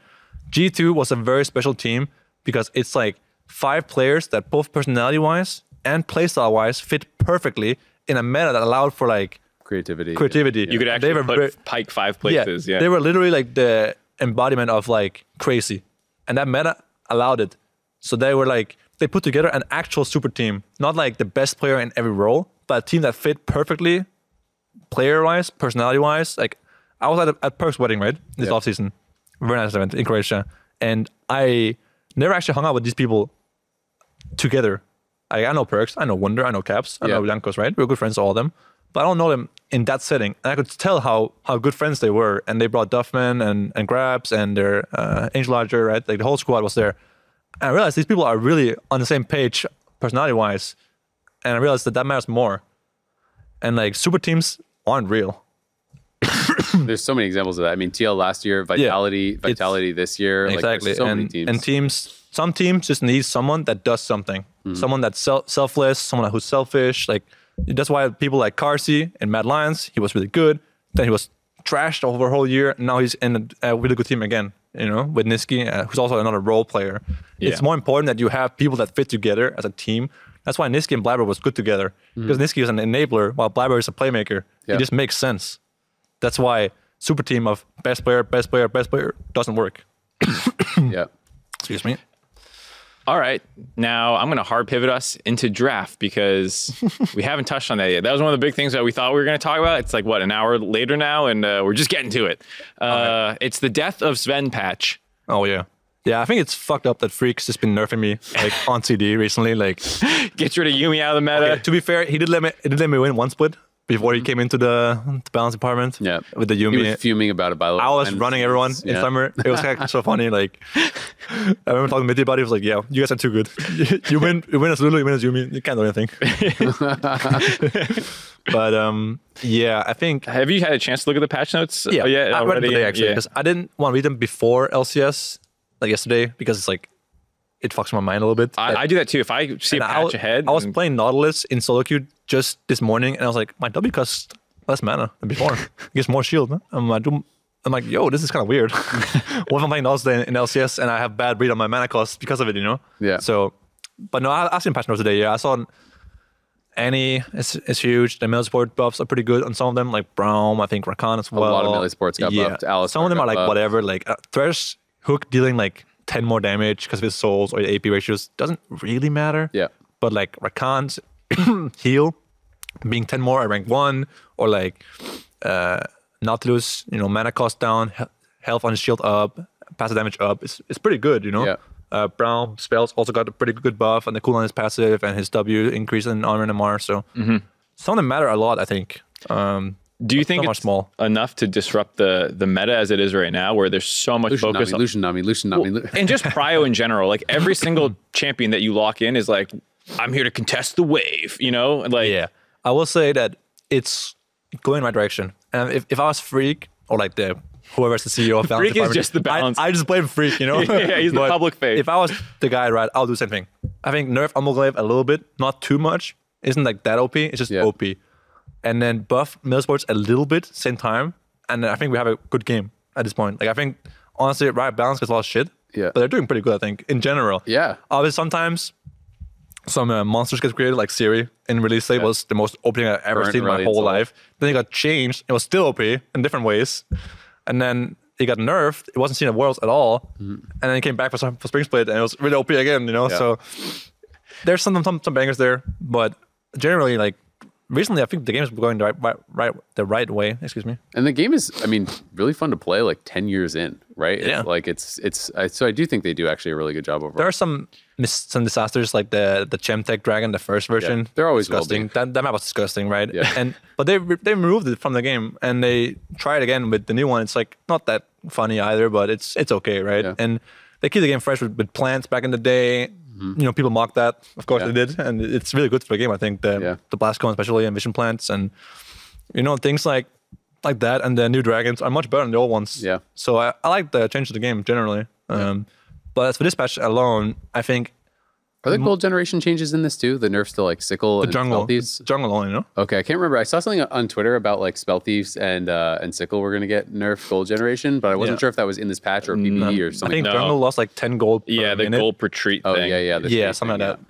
G2 was a very special team because it's like five players that both personality wise and playstyle wise fit perfectly in a meta that allowed for like Creativity. creativity. you could They actually were put very- Pike five places. Yeah, They were literally like the embodiment of like crazy. And that meta allowed it. So they were like, they put together an actual super team, not like the best player in every role, but a team that fit perfectly player wise, personality wise. Like, I was at, at Perkz's wedding, right? This Yeah. off season. Very nice event in Croatia. And I never actually hung out with these people together. I, I know Perkz, I know Wonder, I know Caps, I know Yeah. Blancos, right? We're good friends, all of them. But I don't know them in that setting. And I could tell how how good friends they were. And they brought Duffman and, and GrabbZ and their uh, Angel Archer, right? Like the whole squad was there. And I realized these people are really on the same page, personality wise. And I realized that that matters more. And like super teams aren't real. There's so many examples of that. I mean, TL last year, Vitality, Vitality this year. Like, exactly. there's so and, many teams. and teams, some teams just need someone that does something. Someone that's sel- selfless, someone who's selfish. Like that's why people like Carzzy and Mad Lions, he was really good. Then he was trashed over a whole year. And now he's in a, a really good team again. You know, with Nisqy, uh, who's also another role player. It's more important that you have people that fit together as a team. That's why Nisqy and Blaber was good together because Nisqy is an enabler while Blaber is a playmaker. Yeah. It just makes sense. That's why super team of best player, best player, best player doesn't work. yeah. Excuse me. All right. Now I'm going to hard pivot us into draft because we haven't touched on that yet. That was one of the big things that we thought we were going to talk about. It's like, what, an hour later now, and uh, we're just getting to it. Uh, It's the death of Zven Patch. Oh yeah. Yeah, I think it's fucked up that Phreak's just been nerfing me like on CD recently. Like, get rid of Yuumi out of the meta. to be fair, he did let me he did let me win one split before he came into the, the balance department. Yeah. with the Yuumi, He was fuming about it by the way. I was running everyone scenes. in summer. It was so funny. Like, I remember talking to Mithy about it. He was like, "Yeah, you guys are too good. you win, you win as Lulu, you win as Yuumi. You can't do anything." but um, yeah, I think Have you had a chance to look at the patch notes? Yeah, Oh, yeah I read already? them today actually Yeah. because I didn't want to read them before LCS like yesterday because it's like it fucks my mind a little bit. I, I do that too. If I see a and I patch ahead, I was and- playing Nautilus in solo queue just this morning, and I was like, my W costs less mana than before. it gives more shield. I'm like, I'm like, yo, this is kind of weird. what if I'm playing Nautilus in, in LCS and I have bad read on my mana cost because of it, you know? Yeah. So, but no, I, I've seen patch notes today. Yeah, I saw Annie is, is huge. The melee support buffs are pretty good on some of them, like Braum, I think Rakan as well. A lot of melee supports got buffed. Alistar some of them are like buffed. whatever. Like uh, Thresh Hook dealing like 10 more damage because of his souls or the AP ratios doesn't really matter. Yeah. But like Rakan's heal being 10 more at rank 1 or like uh, Nautilus, you know, mana cost down, health on his shield up, passive damage up. It's, it's pretty good, you know? Yeah. Uh, Braum spells also got a pretty good buff, and the cooldown is passive, and his W increase in armor and MR. So Mm-hmm. some of them matter a lot, I think. Um, do you think it's enough to disrupt the the meta as it is right now, where there's so much Lucian focus Nami, on Lucian Nami, Lucian Nami. Lu- and just prio in general? Like every single champion that you lock in is like, I'm here to contest the wave. You know, like yeah, I will say that it's going in right direction. And if, if I was Phreak or like the whoever's the CEO of Phreak is just the balance. I, I just blame Phreak, you know. Yeah, he's the public face. If I was the guy, right, I'll do the same thing. I think nerf Amoglaive a little bit, not too much. Isn't like that OP. It's just Yeah. OP. And then buff Mill Sports a little bit, same time. And I think we have a good game at this point. Like I think honestly, right balance gets a lot of shit. Yeah. But they're doing pretty good, I think, in general. Yeah. Obviously, sometimes some uh, monsters get created, like Zeri in release day was the most OP thing I've ever seen in my whole life. Then it got changed. It was still OP in different ways, and then it got nerfed. It wasn't seen at Worlds at all, and then it came back for some for Spring Split, and it was really OP again. You know, Yeah. so there's some some some bangers there, but generally like. Recently, I think the game is going the right, right, right, the right way. Excuse me. And the game is, I mean, really fun to play. Like ten years in, right? It's Yeah. Like it's it's. I, so I do think they do actually a really good job overall. There are some mis- some disasters like the the Chemtech Dragon, the first version. They're always disgusting. That, that map was disgusting, right? Yeah. And but they they removed it from the game and they tried again with the new one. It's like not that funny either, but it's it's okay, right? Yeah. And they keep the game fresh with, with plants back in the day. You know, people mocked that. Of course Mm-hmm. Yeah. they did, and it's really good for the game. I think the Yeah. the blast cone especially and vision plants and you know things like like that and the new dragons are much better than the old ones. Yeah. So I, I like the change of the game generally. Um, but as for this patch alone, I think Are there gold generation changes in this too? The nerfs to like sickle the and jungle, spell thieves. jungle only, no? Okay, I can't remember. I saw something on Twitter about like spell thieves and uh, and sickle were going to get nerfed gold generation, but I wasn't Yeah. sure if that was in this patch or PBE or something. I think No. jungle lost like ten gold. per Yeah, the minute. gold per treat oh thing. yeah, yeah, the Yeah, something thing, like that.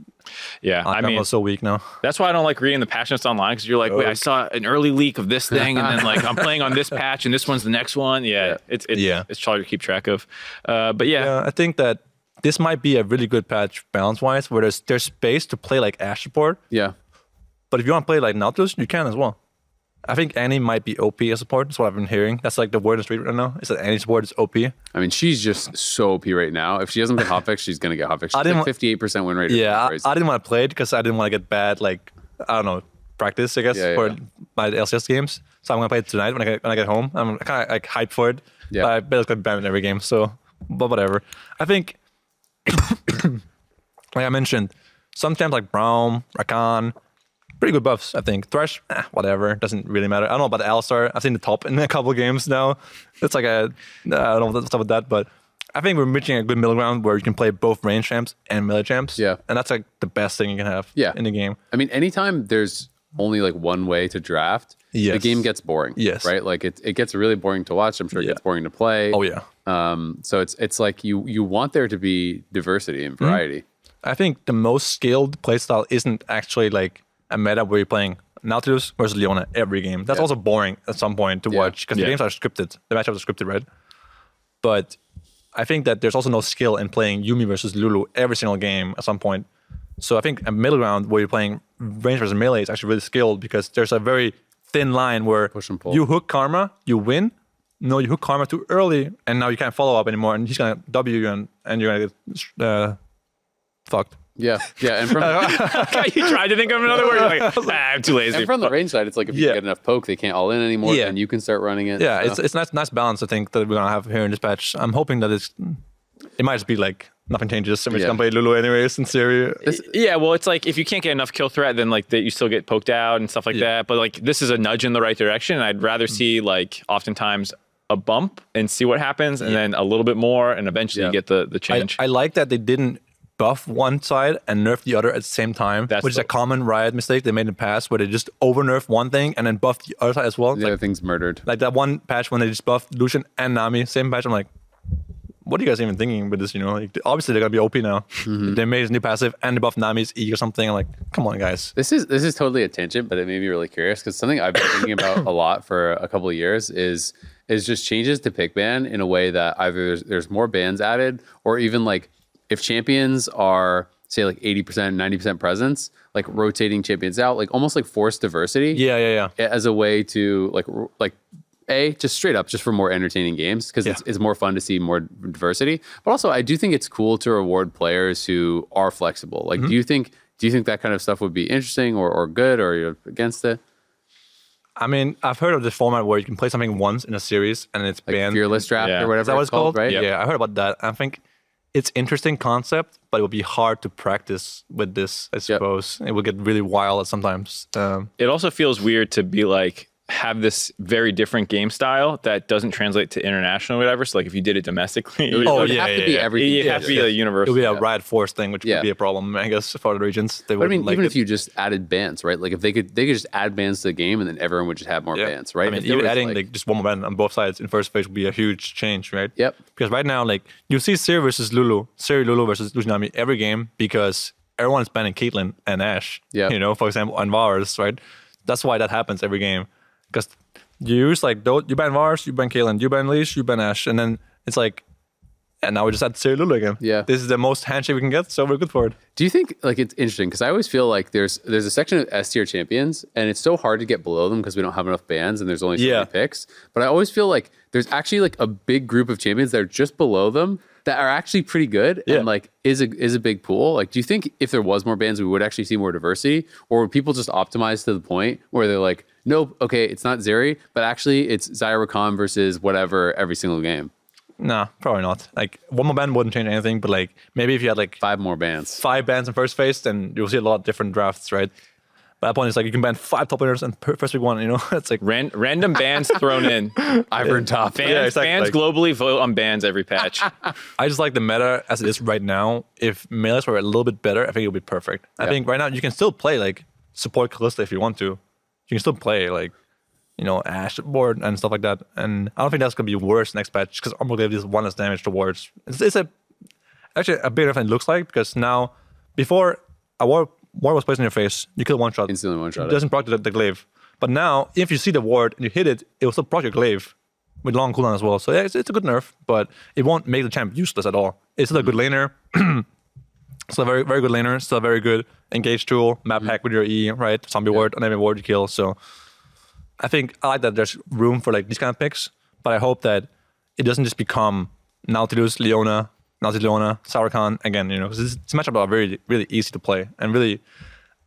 Yeah, I mean, jungle's so weak now. that's why I don't like reading the patch notes online because you're like, wait, I saw an early leak of this thing, and then like I'm playing on this patch, and this one's the next one. Yeah, Yeah. it's it's Yeah. it's hard to keep track of. Uh, but yeah, Yeah, I think that this might be a really good patch balance wise, where there's there's space to play like Ashe support, Yeah, but if you want to play like Nautilus, you can as well. I think Annie might be OP as support. That's what I've been hearing. That's like the word in the street right now. Is that Annie support is OP? I mean she's just so OP right now. If she doesn't get hotfix, she's going to get hotfix. She's I didn't like 58 percent win rate. Yeah, I, I didn't want to play it because I didn't want to get bad like I don't know practice. I guess Yeah, for yeah. my LCS games. So I'm gonna play it tonight when I get when I get home. I'm kind of like hyped for it. Yeah. But I bet it's gonna be banned in every game. So, but whatever. I think, like I mentioned, sometimes like Braum, Rakan, pretty good buffs. I think Thresh, eh, whatever, doesn't really matter. I don't know about the Alistar. I've seen the top in a couple of games now. It's like a I don't know what's up with that, but. I think we're reaching a good middle ground where you can play both range champs and melee champs. Yeah. And that's like the best thing you can have Yeah. in the game. I mean, anytime there's only like one way to draft, the game gets boring. Yes. Right? Like it, it gets really boring to watch. I'm sure it Yeah. gets boring to play. Oh yeah. Um, so it's it's like you you want there to be diversity and variety. I think the most skilled playstyle isn't actually like a meta where you're playing Nautilus versus Leona every game. That's Yeah. also boring at some point to Yeah. watch because the games are scripted. The matchups are scripted, right? But I think that there's also no skill in playing Yuumi versus Lulu every single game at some point. So I think a middle ground where you're playing range versus melee is actually really skilled because there's a very thin line where Push and pull. you hook Karma, you win. No, you hook Karma too early, and now you can't follow up anymore, and he's gonna W you, and, and you're gonna get uh, fucked. Yeah, yeah. And from you tried to think of another word. You're like, ah, I'm too lazy. and from the range side, it's like if you Yeah. get enough poke, they can't all in anymore, Yeah. and you can start running it. Yeah, So- it's it's nice nice balance I think that we're gonna have here in this patch. I'm hoping that it's it might just be like nothing changes. Somebody's Yeah. gonna play Lulu anyways in Syria. yeah, well, it's like if you can't get enough kill threat, then like that you still get poked out and stuff like Yeah. that. But like this is a nudge in the right direction. I'd rather mm. see like oftentimes a bump and see what happens, and then a little bit more, and eventually Yeah. you get the the change. I like that they didn't buff one side and nerf the other at the same time, That's which is a common Riot mistake they made in the past, where they just over nerf one thing and then buff the other side as well. It's the Like, other thing's murdered. like that one patch when they just buffed Lucian and Nami, same patch. I'm like, what are you guys even thinking with this? You know, like, obviously they're gonna be OP now. Mm-hmm. They made his new passive and buffed Nami's E or something. I'm like, come on, guys. This is this is totally a tangent, but it made me really curious because something I've been thinking about a lot for a couple of years is is just changes to pick ban in a way that either there's, there's more bans added or even like if champions are say like 80% 90% presence like rotating champions out like almost like forced diversity Yeah, yeah, yeah. as a way to like like a just straight up just for more entertaining games because it's, Yeah. it's more fun to see more diversity but also i do think it's cool to reward players who are flexible like Mm-hmm. do you think do you think that kind of stuff would be interesting or, or good or you're against it I mean, I've heard of this format where you can play something once in a series and it's like banned. fearless draft Yeah. or whatever Is that was it's called? right Yep. Yeah, I heard about that. I think it's interesting concept, but it would be hard to practice with this. I suppose it would get really wild sometimes. Um, it also feels weird to be like have this very different game style that doesn't translate to international or whatever. So like if you did it domestically, it would, Oh, would yeah, have to yeah, be yeah. everything it'd have to be a it universal. would be a riot force thing, which Yeah. would be a problem, I guess, for the regions. They but I would mean, like even it. if you just added bans, right? Like if they could, they could just add bans to the game, and then everyone would just have more Yeah. bans, right? I mean, If even adding like, just one more ban on both sides in first phase would be a huge change, right? Yep. Because right now, like you see Zeri versus Lulu, Zeri Lulu versus Lucianami every game because everyone's banning Caitlyn and Ashe. Yeah. You know, for example, and Varus, right? That's why that happens every game. Because you use like, those, you ban Varus, you ban Caitlyn, you ban Leash, you ban Ashe. And then it's like, and now we just had to say Lulu again. Yeah. This is the most handshake we can get, so we're good for it. Do you think like it's interesting because I always feel like there's there's a section of S tier champions and it's so hard to get below them because we don't have enough bands and there's only so Yeah. many picks. But I always feel like there's actually like a big group of champions that are just below them that are actually pretty good Yeah. and like is a is a big pool. Like, do you think if there was more bands, we would actually see more diversity, or would people just optimize to the point where they're like, nope, okay, it's not Zeri, but actually it's Zyra Khan versus whatever every single game. Nah, probably not. Like, one more band wouldn't change anything, but like, maybe if you had like Five more bands. five bands in first phase, then you'll see a lot of different drafts, right? But that point is like you can ban five top winners and per- first week one, you know? it's like, Ran- random bans thrown in. Ivern top. Fans, Yeah, exactly. fans Like- globally vote on bans every patch. I just like the meta as it is right now. If melees were a little bit better, I think it would be perfect. I think right now you can still play like support Kalista if you want to. You can still play like, you know, Ash board and stuff like that. And I don't think that's gonna be worse next patch because Armor Glaive is one less damage towards. It's, it's a actually a bit different it looks like because now before a war war was placed in your face, you kill one shot. Instantly one shot It it. doesn't proc the, the glaive. But now if you see the ward and you hit it, it will still proc your glaive with long cooldown as well. So yeah, it's, it's a good nerf, but it won't make the champ useless at all. It's still a good laner. still a very very good laner. Still a very good engage tool. Map mm-hmm. hack with your E, right? Zombie ward on every ward you kill. So I think I like that there's room for like these kind of picks, but I hope that it doesn't just become Nautilus, Leona, Nautilus, Leona, Sauerkhan again. You know, because this, this matchup are very really easy to play and really.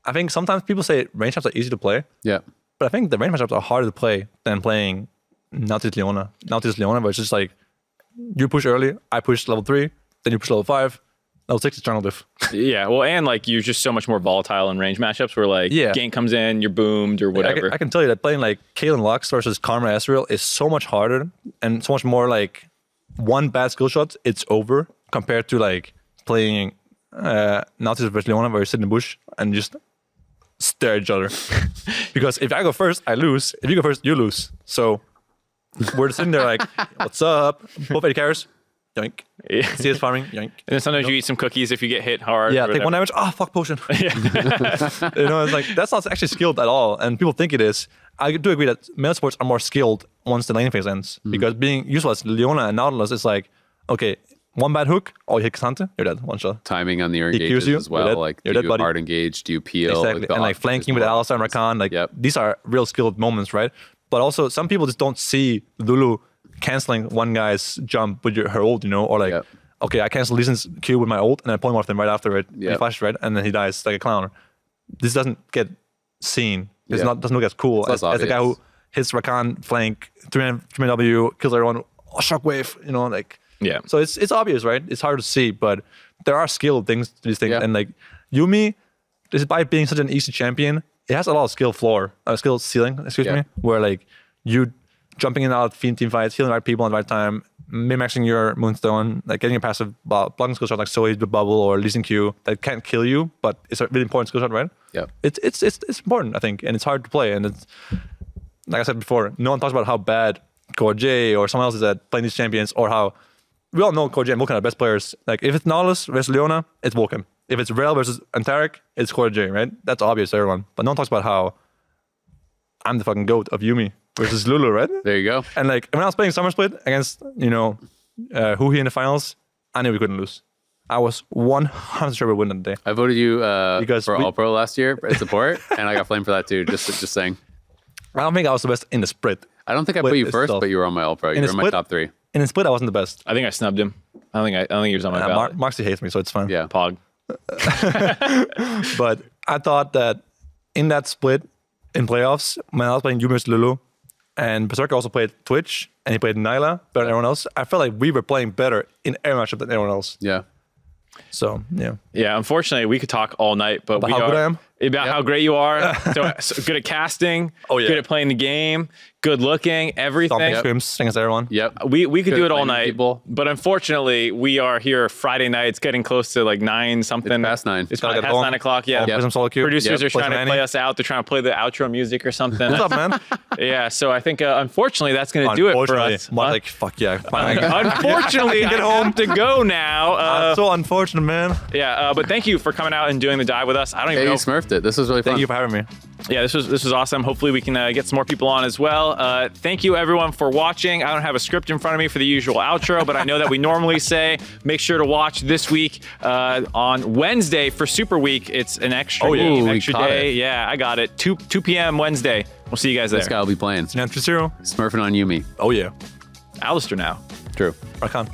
I think sometimes people say range matchups are easy to play, Yeah. but I think the range matchups are harder to play than playing Nautilus Leona. Nautilus Leona, where it's just like you push early, I push level three, then you push level five, level six is jungle diff. yeah, well, and like you're just so much more volatile in range matchups where like Yeah. gank comes in, you're boomed or I whatever. can, I can tell you that playing like Caitlyn Lux versus Karma Ezreal is so much harder and so much more like one bad skill shot, it's over compared to like playing uh, Nautilus versus Leona where you sit in the bush and just stare at each other. because if I go first, I lose. If you go first, you lose. So we're sitting there like, what's up? Both AD carries, yoink. Yeah. CS farming, yoink. and then sometimes you eat some cookies if you get hit hard. Yeah, take one damage. Ah, fuck potion. Yeah. you know, it's like that's not actually skilled at all, and people think it is. I do agree that male sports are more skilled once the lane phase ends because being useless, Leona and Nautilus is like, okay, one bad hook, oh, you hit K'Sante, you're dead, one shot. timing on the He engages you, as well. dead. Like, You're do dead, you buddy. hard engage? Do you peel? Exactly, the and like flanking with Alistar and. Rakan, like Yep. these are real skilled moments, right? But also, some people just don't see Lulu canceling one guy's jump with your, her ult, you know, or like, Yep. okay, I cancel Lee's Q with my ult, and I point off him right after it. He flashes right, and then he dies like a clown. This doesn't get seen. It's Yeah. not doesn't look as cool as, as the guy who hits Rakan flank, 3 W, kills everyone, oh, shockwave, you know, like. Yeah. So it's it's obvious, right? It's hard to see, but there are skill things to these things. And like Yuumi, despite being such an easy champion, it has a lot of skill floor, uh, skill ceiling, excuse me, where like you jumping in and out of team team fights, healing the right people at the right time, min-maxing your moonstone, like getting a passive bu- blocking skill shot like Zoe the bubble or Lee Sin Q that can't kill you, but it's a really important skill shot, right? Yeah. It's it's it's it's important, I think, and it's hard to play. And it's like I said before, no one talks about how bad Core J or someone else is at playing these champions, or how we all know Core J and Vulcan are the best players. Like if it's Nautilus versus Leona, it's Vulcan. If it's Rell versus Antarik, it's Core J, right? That's obvious to everyone. But no one talks about how I'm the fucking goat of Yuumi versus Lulu, right? There you go. And like when I was playing Summer Split against, you know, uh, Huhi in the finals, I knew we couldn't lose. I was 100 sure we would win that day. I voted you uh, Because for we- All Pro last year at support, and I got flamed for that too. Just just saying. I don't think I was the best in the split. I don't think I put you first, still- but you were on my All Pro. You In were a in my split? top three. In the split, I wasn't the best. I think I snubbed him. I don't think I, I don't think he was on my Uh, ballot. Mar- Marksy hates me, so it's fine. Yeah. Pog. But I thought that in that split in playoffs, when I was playing Yuumi versus Lulu, and Berserker also played Twitch, and he played Nilah better than everyone else, I felt like we were playing better in every matchup than everyone else. Yeah. So, yeah. Yeah, unfortunately, we could talk all night, but But we how are, good I am? About Yep. how great you are. so, so good at casting. Oh, yeah. Good at playing the game. Good looking. Everything. Stomping screams against everyone. Yep. We we could Good do it all night, people. but unfortunately, we are here Friday night. It's getting close to like nine something. It's past nine. It's past get home. nine o'clock. Yeah. I'll play some solo queue. Producers Yep. are Play trying some to play us out. They're trying to play the outro music or something. What's up, man? yeah. So I think uh, unfortunately that's going to do it for Unfortunately, us. What, Uh, like, fuck yeah. Fine. Unfortunately, I get get home. home to go now. Uh, Uh, so unfortunate, man. yeah, uh, but thank you for coming out and doing the dive with us. I don't even you know. Smurfed it. This was really fun. Thank you for having me. Yeah, this was this was awesome. Hopefully, we can uh, get some more people on as well. Uh, thank you everyone for watching. I don't have a script in front of me for the usual outro, but I know that we normally say make sure to watch this week uh, on Wednesday for Super Week. It's an extra Oh, yeah. Ooh, extra day. it. Yeah, I got it. Two two p.m. Wednesday. We'll see you guys there. This guy will be playing. Nyan 3 Smurfing on Yuumi. Oh, yeah. Alistar now. True. Rakan.